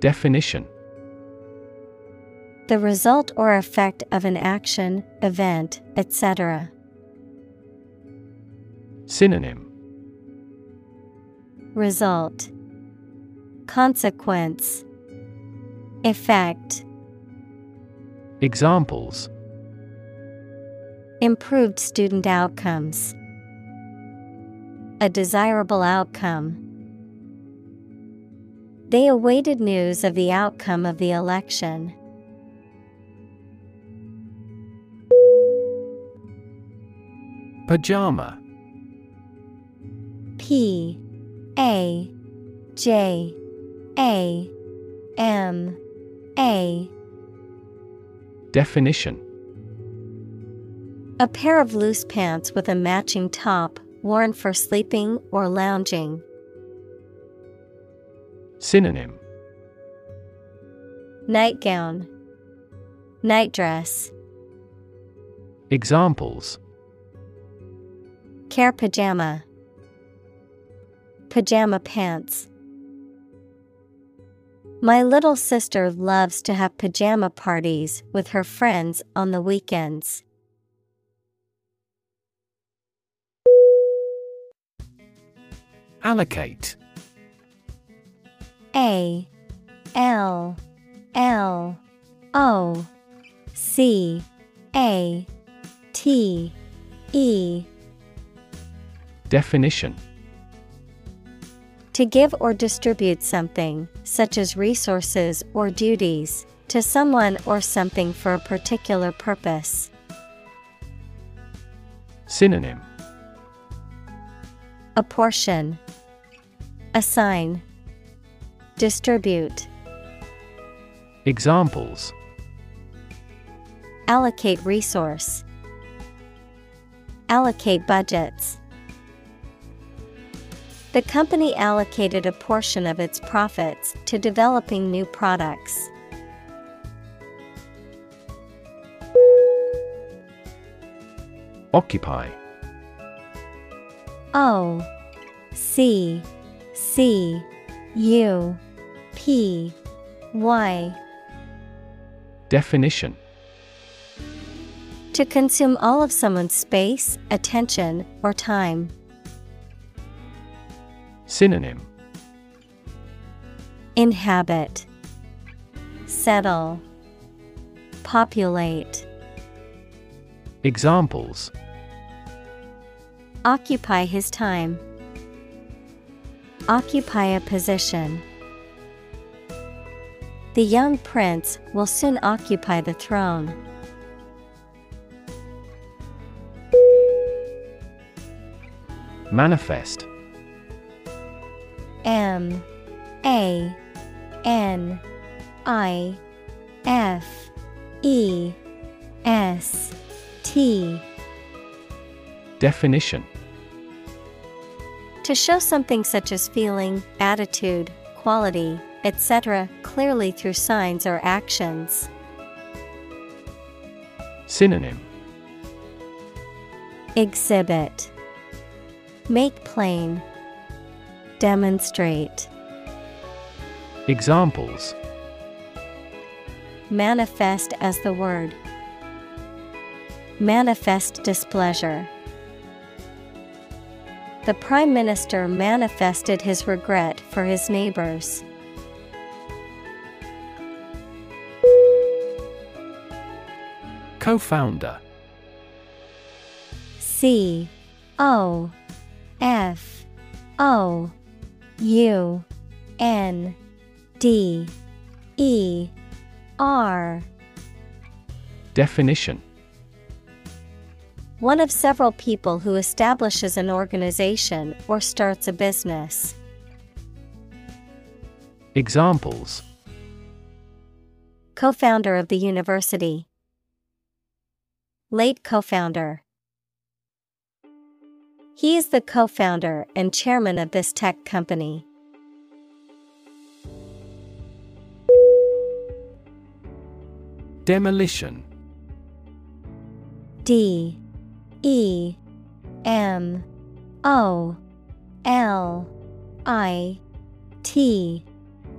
Definition The result or effect of an action, event, etc. Synonym Result Consequence Effect Examples Improved student outcomes. A desirable outcome. They awaited news of the outcome of the election. Pajama P A J A M A. Definition. A pair of loose pants with a matching top, worn for sleeping or lounging. Synonym. Nightgown, Nightdress, Examples. Care pajama, Pajama pants. My little sister loves to have pajama parties with her friends on the weekends. Allocate A L L O C A T E Definition To give or distribute something, such as resources or duties, to someone or something for a particular purpose. Synonym. Apportion, Assign, Distribute, Examples. Allocate resource, Allocate budgets. The company allocated a portion of its profits to developing new products. Occupy O C C U P Y Definition To consume all of someone's space, attention, or time. Synonym Inhabit, Settle, Populate. Examples Occupy his time. Occupy a position. The young prince will soon occupy the throne. Manifest M A N I F E S T Definition To show something such as feeling, attitude, quality, etc., clearly through signs or actions. Synonym Exhibit Make plain. Demonstrate. Examples Manifest as the word. Manifest displeasure. The Prime Minister manifested his regret for his neighbors. Co founder C O F O U N D E R Definition One of several people who establishes an organization or starts a business. Examples Co founder of the university. Late co founder. He is the co founder and chairman of this tech company. Demolition. D. E. M. O. L. I. T.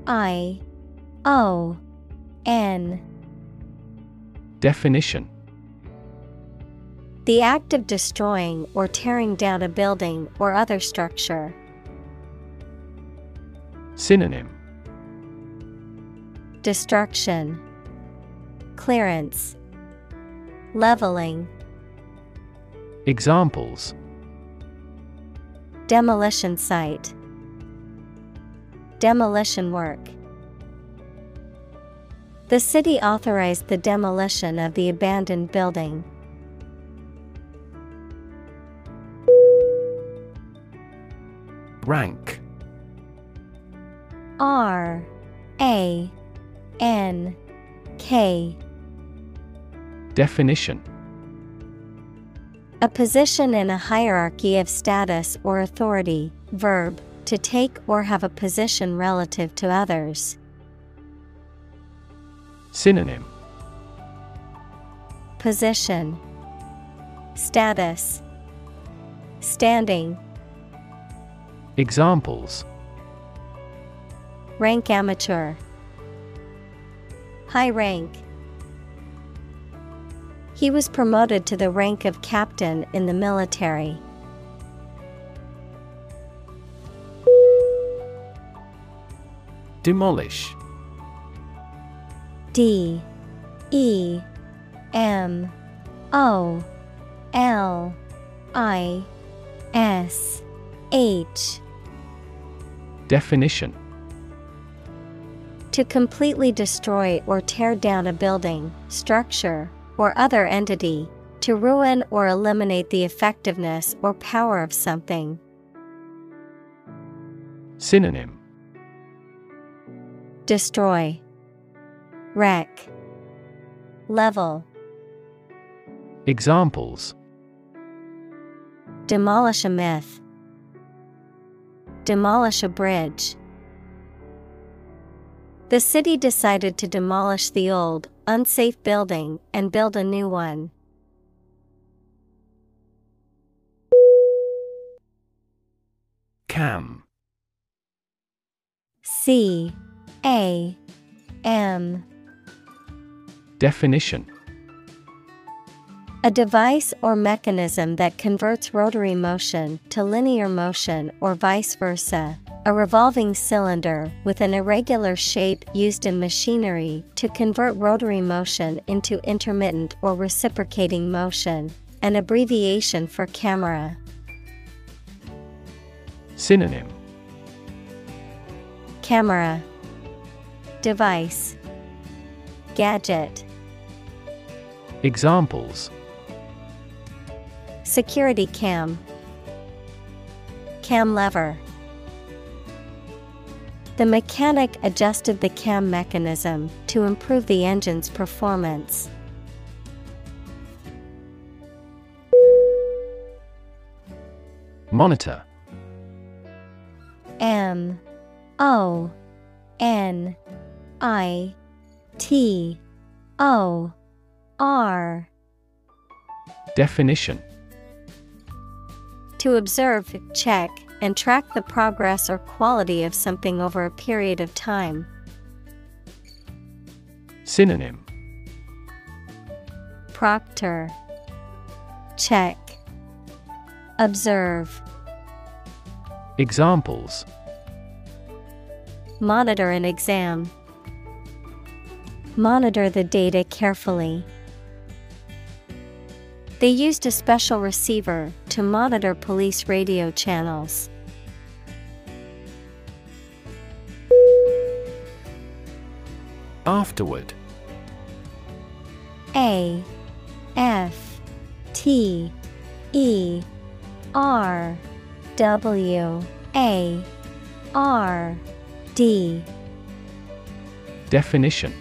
I. O. N. Definition The act of destroying or tearing down a building or other structure. Synonym Destruction, Clearance, Leveling, Examples Demolition site, Demolition work. The city authorized the demolition of the abandoned building. Rank. R A N K. Definition. A position in a hierarchy of status or authority, verb, to take or have a position relative to others. Synonym. Position, Status, Standing, Examples. Rank amateur, High rank. He was promoted to the rank of captain in the military. Demolish. D. E. M. O. L. I. S. H Definition To completely destroy or tear down a building, structure, or other entity, to ruin or eliminate the effectiveness or power of something. Synonym Destroy, Wreck, Level, Examples Demolish a myth, Demolish a bridge. The city decided to demolish the old, unsafe building and build a new one. Cam. C. A. M. Definition A device or mechanism that converts rotary motion to linear motion or vice versa. A revolving cylinder with an irregular shape used in machinery to convert rotary motion into intermittent or reciprocating motion. An abbreviation for camera. Synonym Camera Device Gadget Examples Security cam. Cam lever. The mechanic adjusted the cam mechanism to improve the engine's performance. Monitor. M O N I T O R. Definition To observe, check, and track the progress or quality of something over a period of time. Synonym Proctor Check Observe Examples Monitor an exam. Monitor the data carefully. They used a special receiver to monitor police radio channels. Afterward. A F T E R W A R D Definition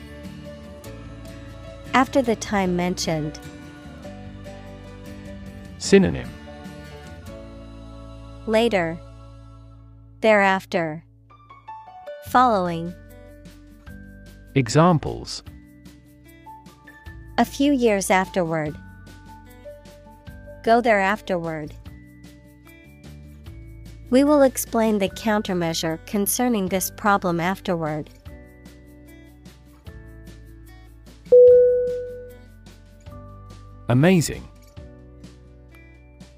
After the time mentioned. Synonym Later. Thereafter. Following. Examples A few years afterward. Go there afterward. We will explain the countermeasure concerning this problem afterward. Amazing.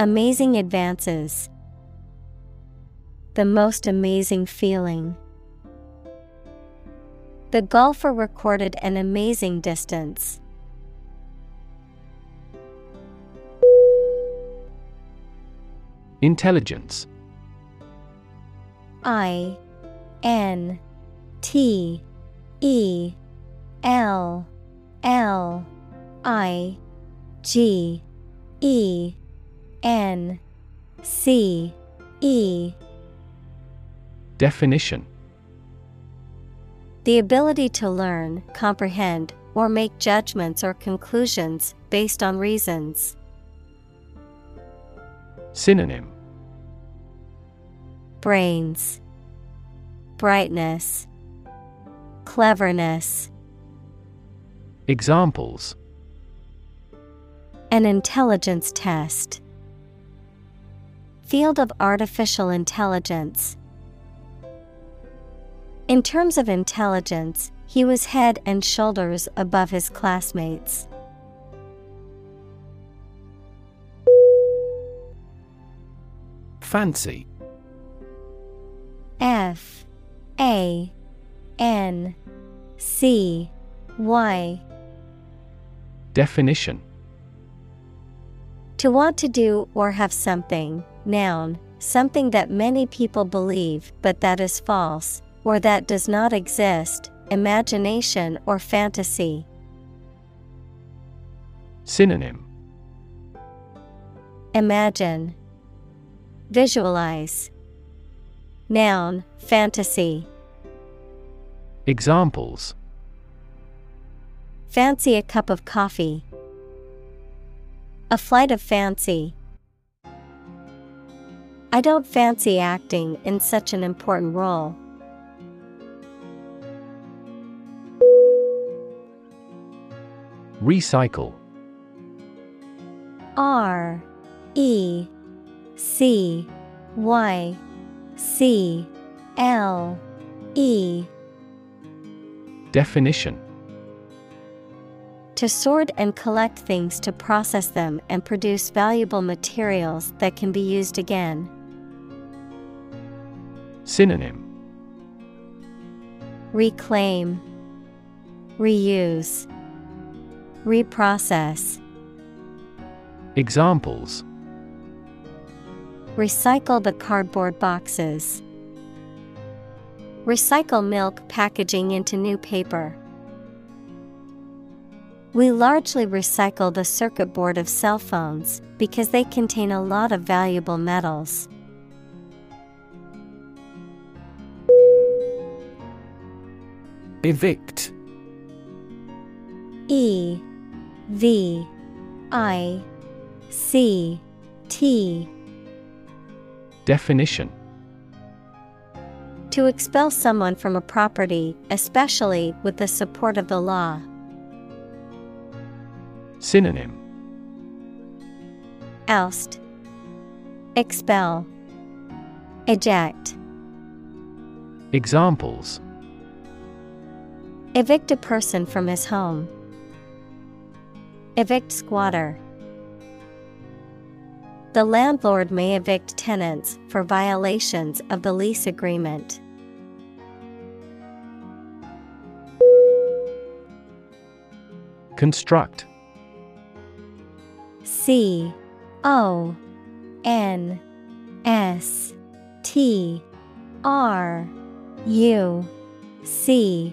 Amazing advances. The most amazing feeling. The golfer recorded an amazing distance. Intelligence I N T E L L I G E N C E Definition The ability to learn, comprehend, or make judgments or conclusions based on reasons. Synonym Brains, Brightness, Cleverness. Examples An intelligence test. Field of artificial intelligence. In terms of intelligence, he was head and shoulders above his classmates. Fancy F A N C Y Definition To want to do or have something, noun, something that many people believe but that is false, or that does not exist, imagination or fantasy. Synonym Imagine, Visualize. Noun, fantasy. Examples Fancy a cup of coffee. A flight of fancy. I don't fancy acting in such an important role. Recycle R E C Y C L E Definition To sort and collect things to process them and produce valuable materials that can be used again. Synonym Reclaim, Reuse, Reprocess. Examples Recycle the cardboard boxes. Recycle milk packaging into new paper. We largely recycle the circuit board of cell phones because they contain a lot of valuable metals. Evict. E V I C T. Definition. To expel someone from a property, especially with the support of the law. Synonym. Oust, Expel, Eject. Examples Evict a person from his home. Evict squatter. The landlord may evict tenants for violations of the lease agreement. Construct C O N S T R U C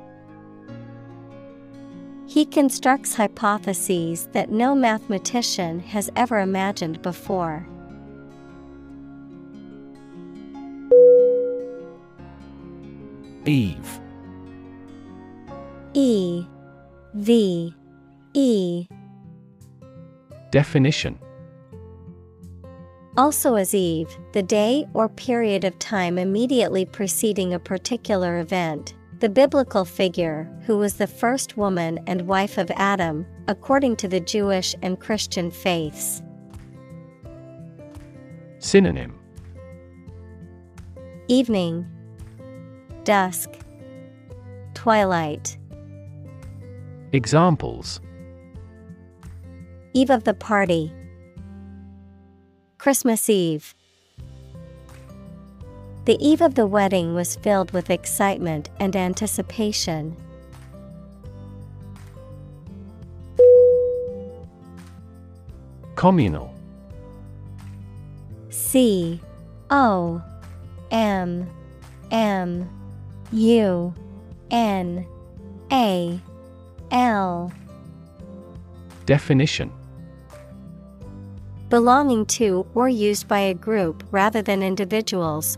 He constructs hypotheses that no mathematician has ever imagined before. Eve. E. V. E. Definition. Also as Eve, the day or period of time immediately preceding a particular event, the biblical figure who was the first woman and wife of Adam, according to the Jewish and Christian faiths. Synonym Evening, Dusk, Twilight. Examples Eve of the party. Christmas Eve. The eve of the wedding was filled with excitement and anticipation. Communal. C O M M U N A L. Definition. Belonging to or used by a group rather than individuals,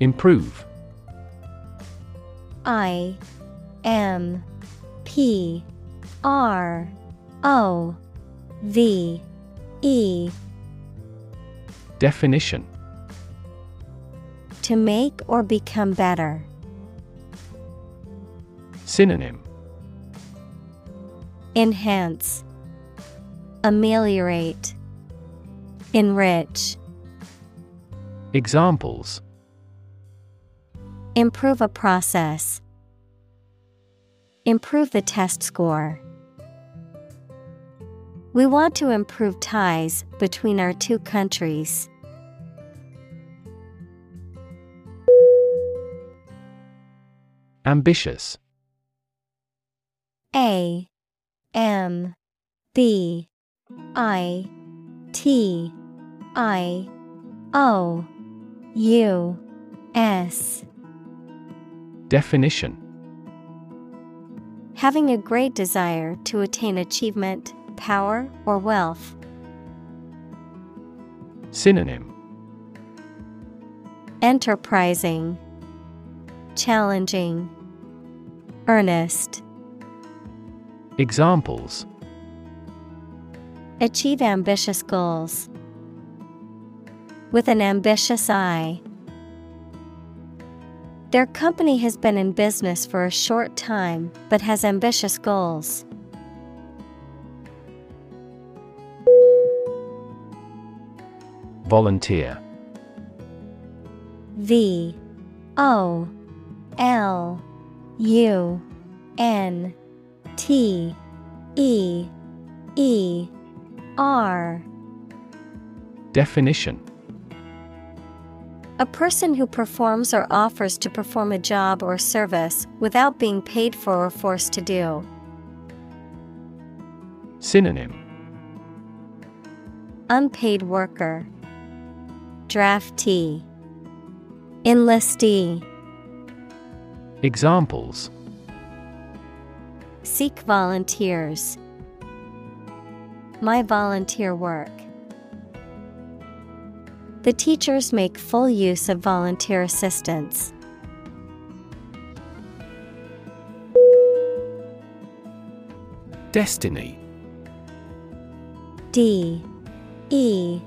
Improve. I M P R O V E. Definition. To make or become better. Synonym. Enhance, Ameliorate, Enrich. Examples Improve a process. Improve the test score. We want to improve ties between our two countries. Ambitious A M B I T I O U S Definition Having a great desire to attain achievement, power, or wealth. Synonym Enterprising, Challenging, Earnest. Examples Achieve ambitious goals. With an ambitious eye. Their company has been in business for a short time but has ambitious goals. Volunteer. V O L U N T E E R. Definition A person who performs or offers to perform a job or service without being paid for or forced to do. Synonym Unpaid worker, Draftee, Enlistee. Examples Seek volunteers. My volunteer work. The teachers make full use of volunteer assistance. Destiny. D. E.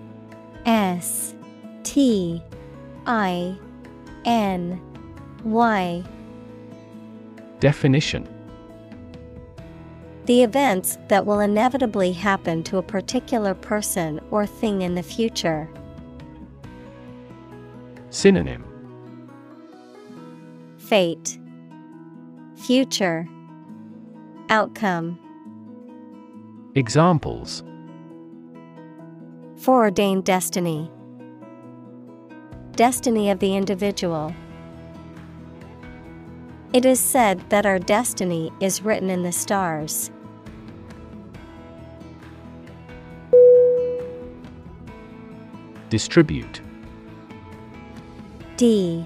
S. T. I. N. Y. Definition. The events that will inevitably happen to a particular person or thing in the future. Synonym Fate Future Outcome Examples Foreordained destiny. Destiny of the individual. It is said that our destiny is written in the stars. Distribute D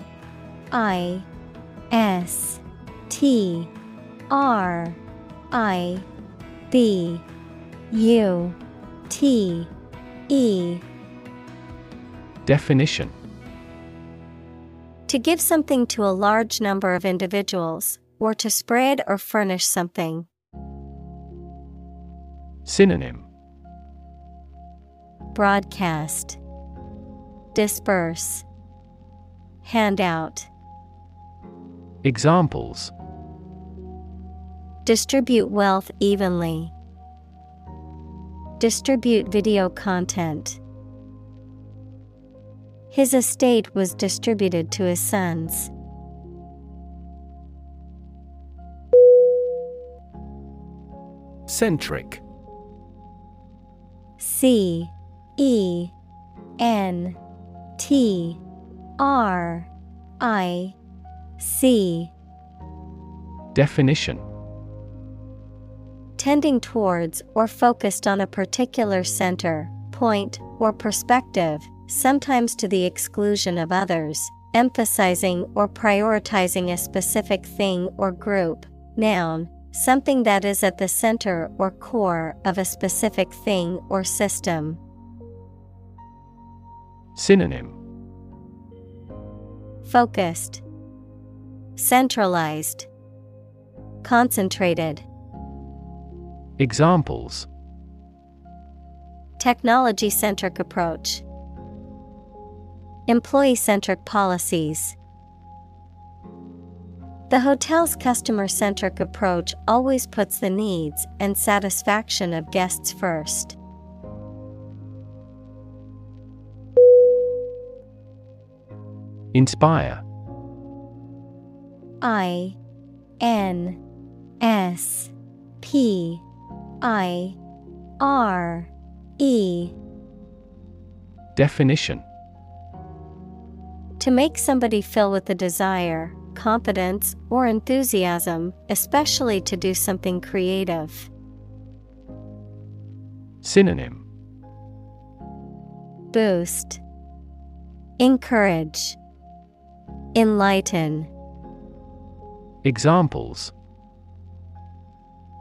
I S T R I B U T E. Definition. To give something to a large number of individuals, or to spread or furnish something. Synonym. Broadcast. Disperse Handout Examples Distribute wealth evenly. Distribute video content. His estate was distributed to his sons. Centric C E N T R I C Definition Tending towards or focused on a particular center, point, or perspective, sometimes to the exclusion of others, emphasizing or prioritizing a specific thing or group. Noun, something that is at the center or core of a specific thing or system. Synonym Focused, Centralized, Concentrated. Examples Technology centric approach. Employee centric policies. The hotel's customer centric approach always puts the needs and satisfaction of guests first. Inspire. I N S P I R E. Definition. To make somebody feel with a desire, confidence, or enthusiasm, especially to do something creative. Synonym. Boost, Encourage, Enlighten. Examples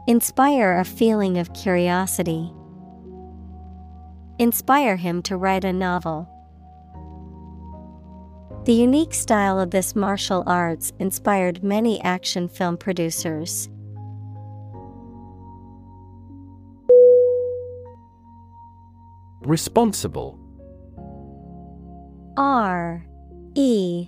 Inspire a feeling of curiosity. Inspire him to write a novel. The unique style of this martial arts inspired many action film producers. Responsible R E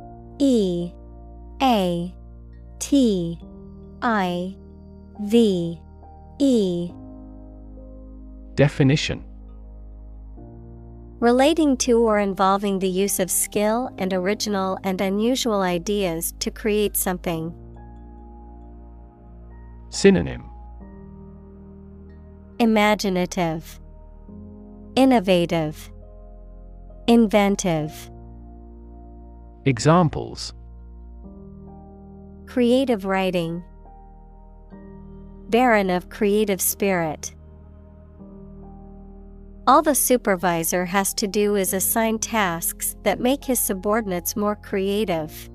E A T I V E. Definition. Relating to or involving the use of skill and original and unusual ideas to create something. Synonym. Imaginative, Innovative, Inventive. Examples Creative writing, Barren of creative spirit. All the supervisor has to do is assign tasks that make his subordinates more creative.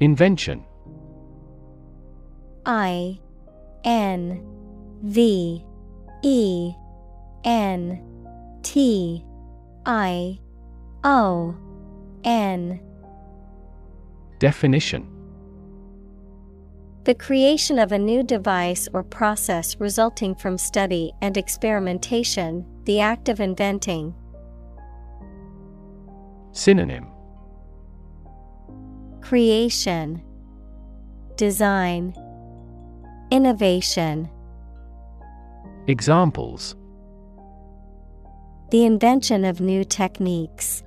Invention I N V E N T I O N. Definition. The creation of a new device or process resulting from study and experimentation, the act of inventing. Synonym. Creation, Design, Innovation. Examples The invention of new techniques.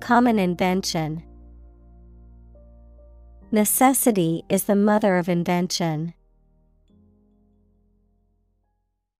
Common invention. Necessity is the mother of invention.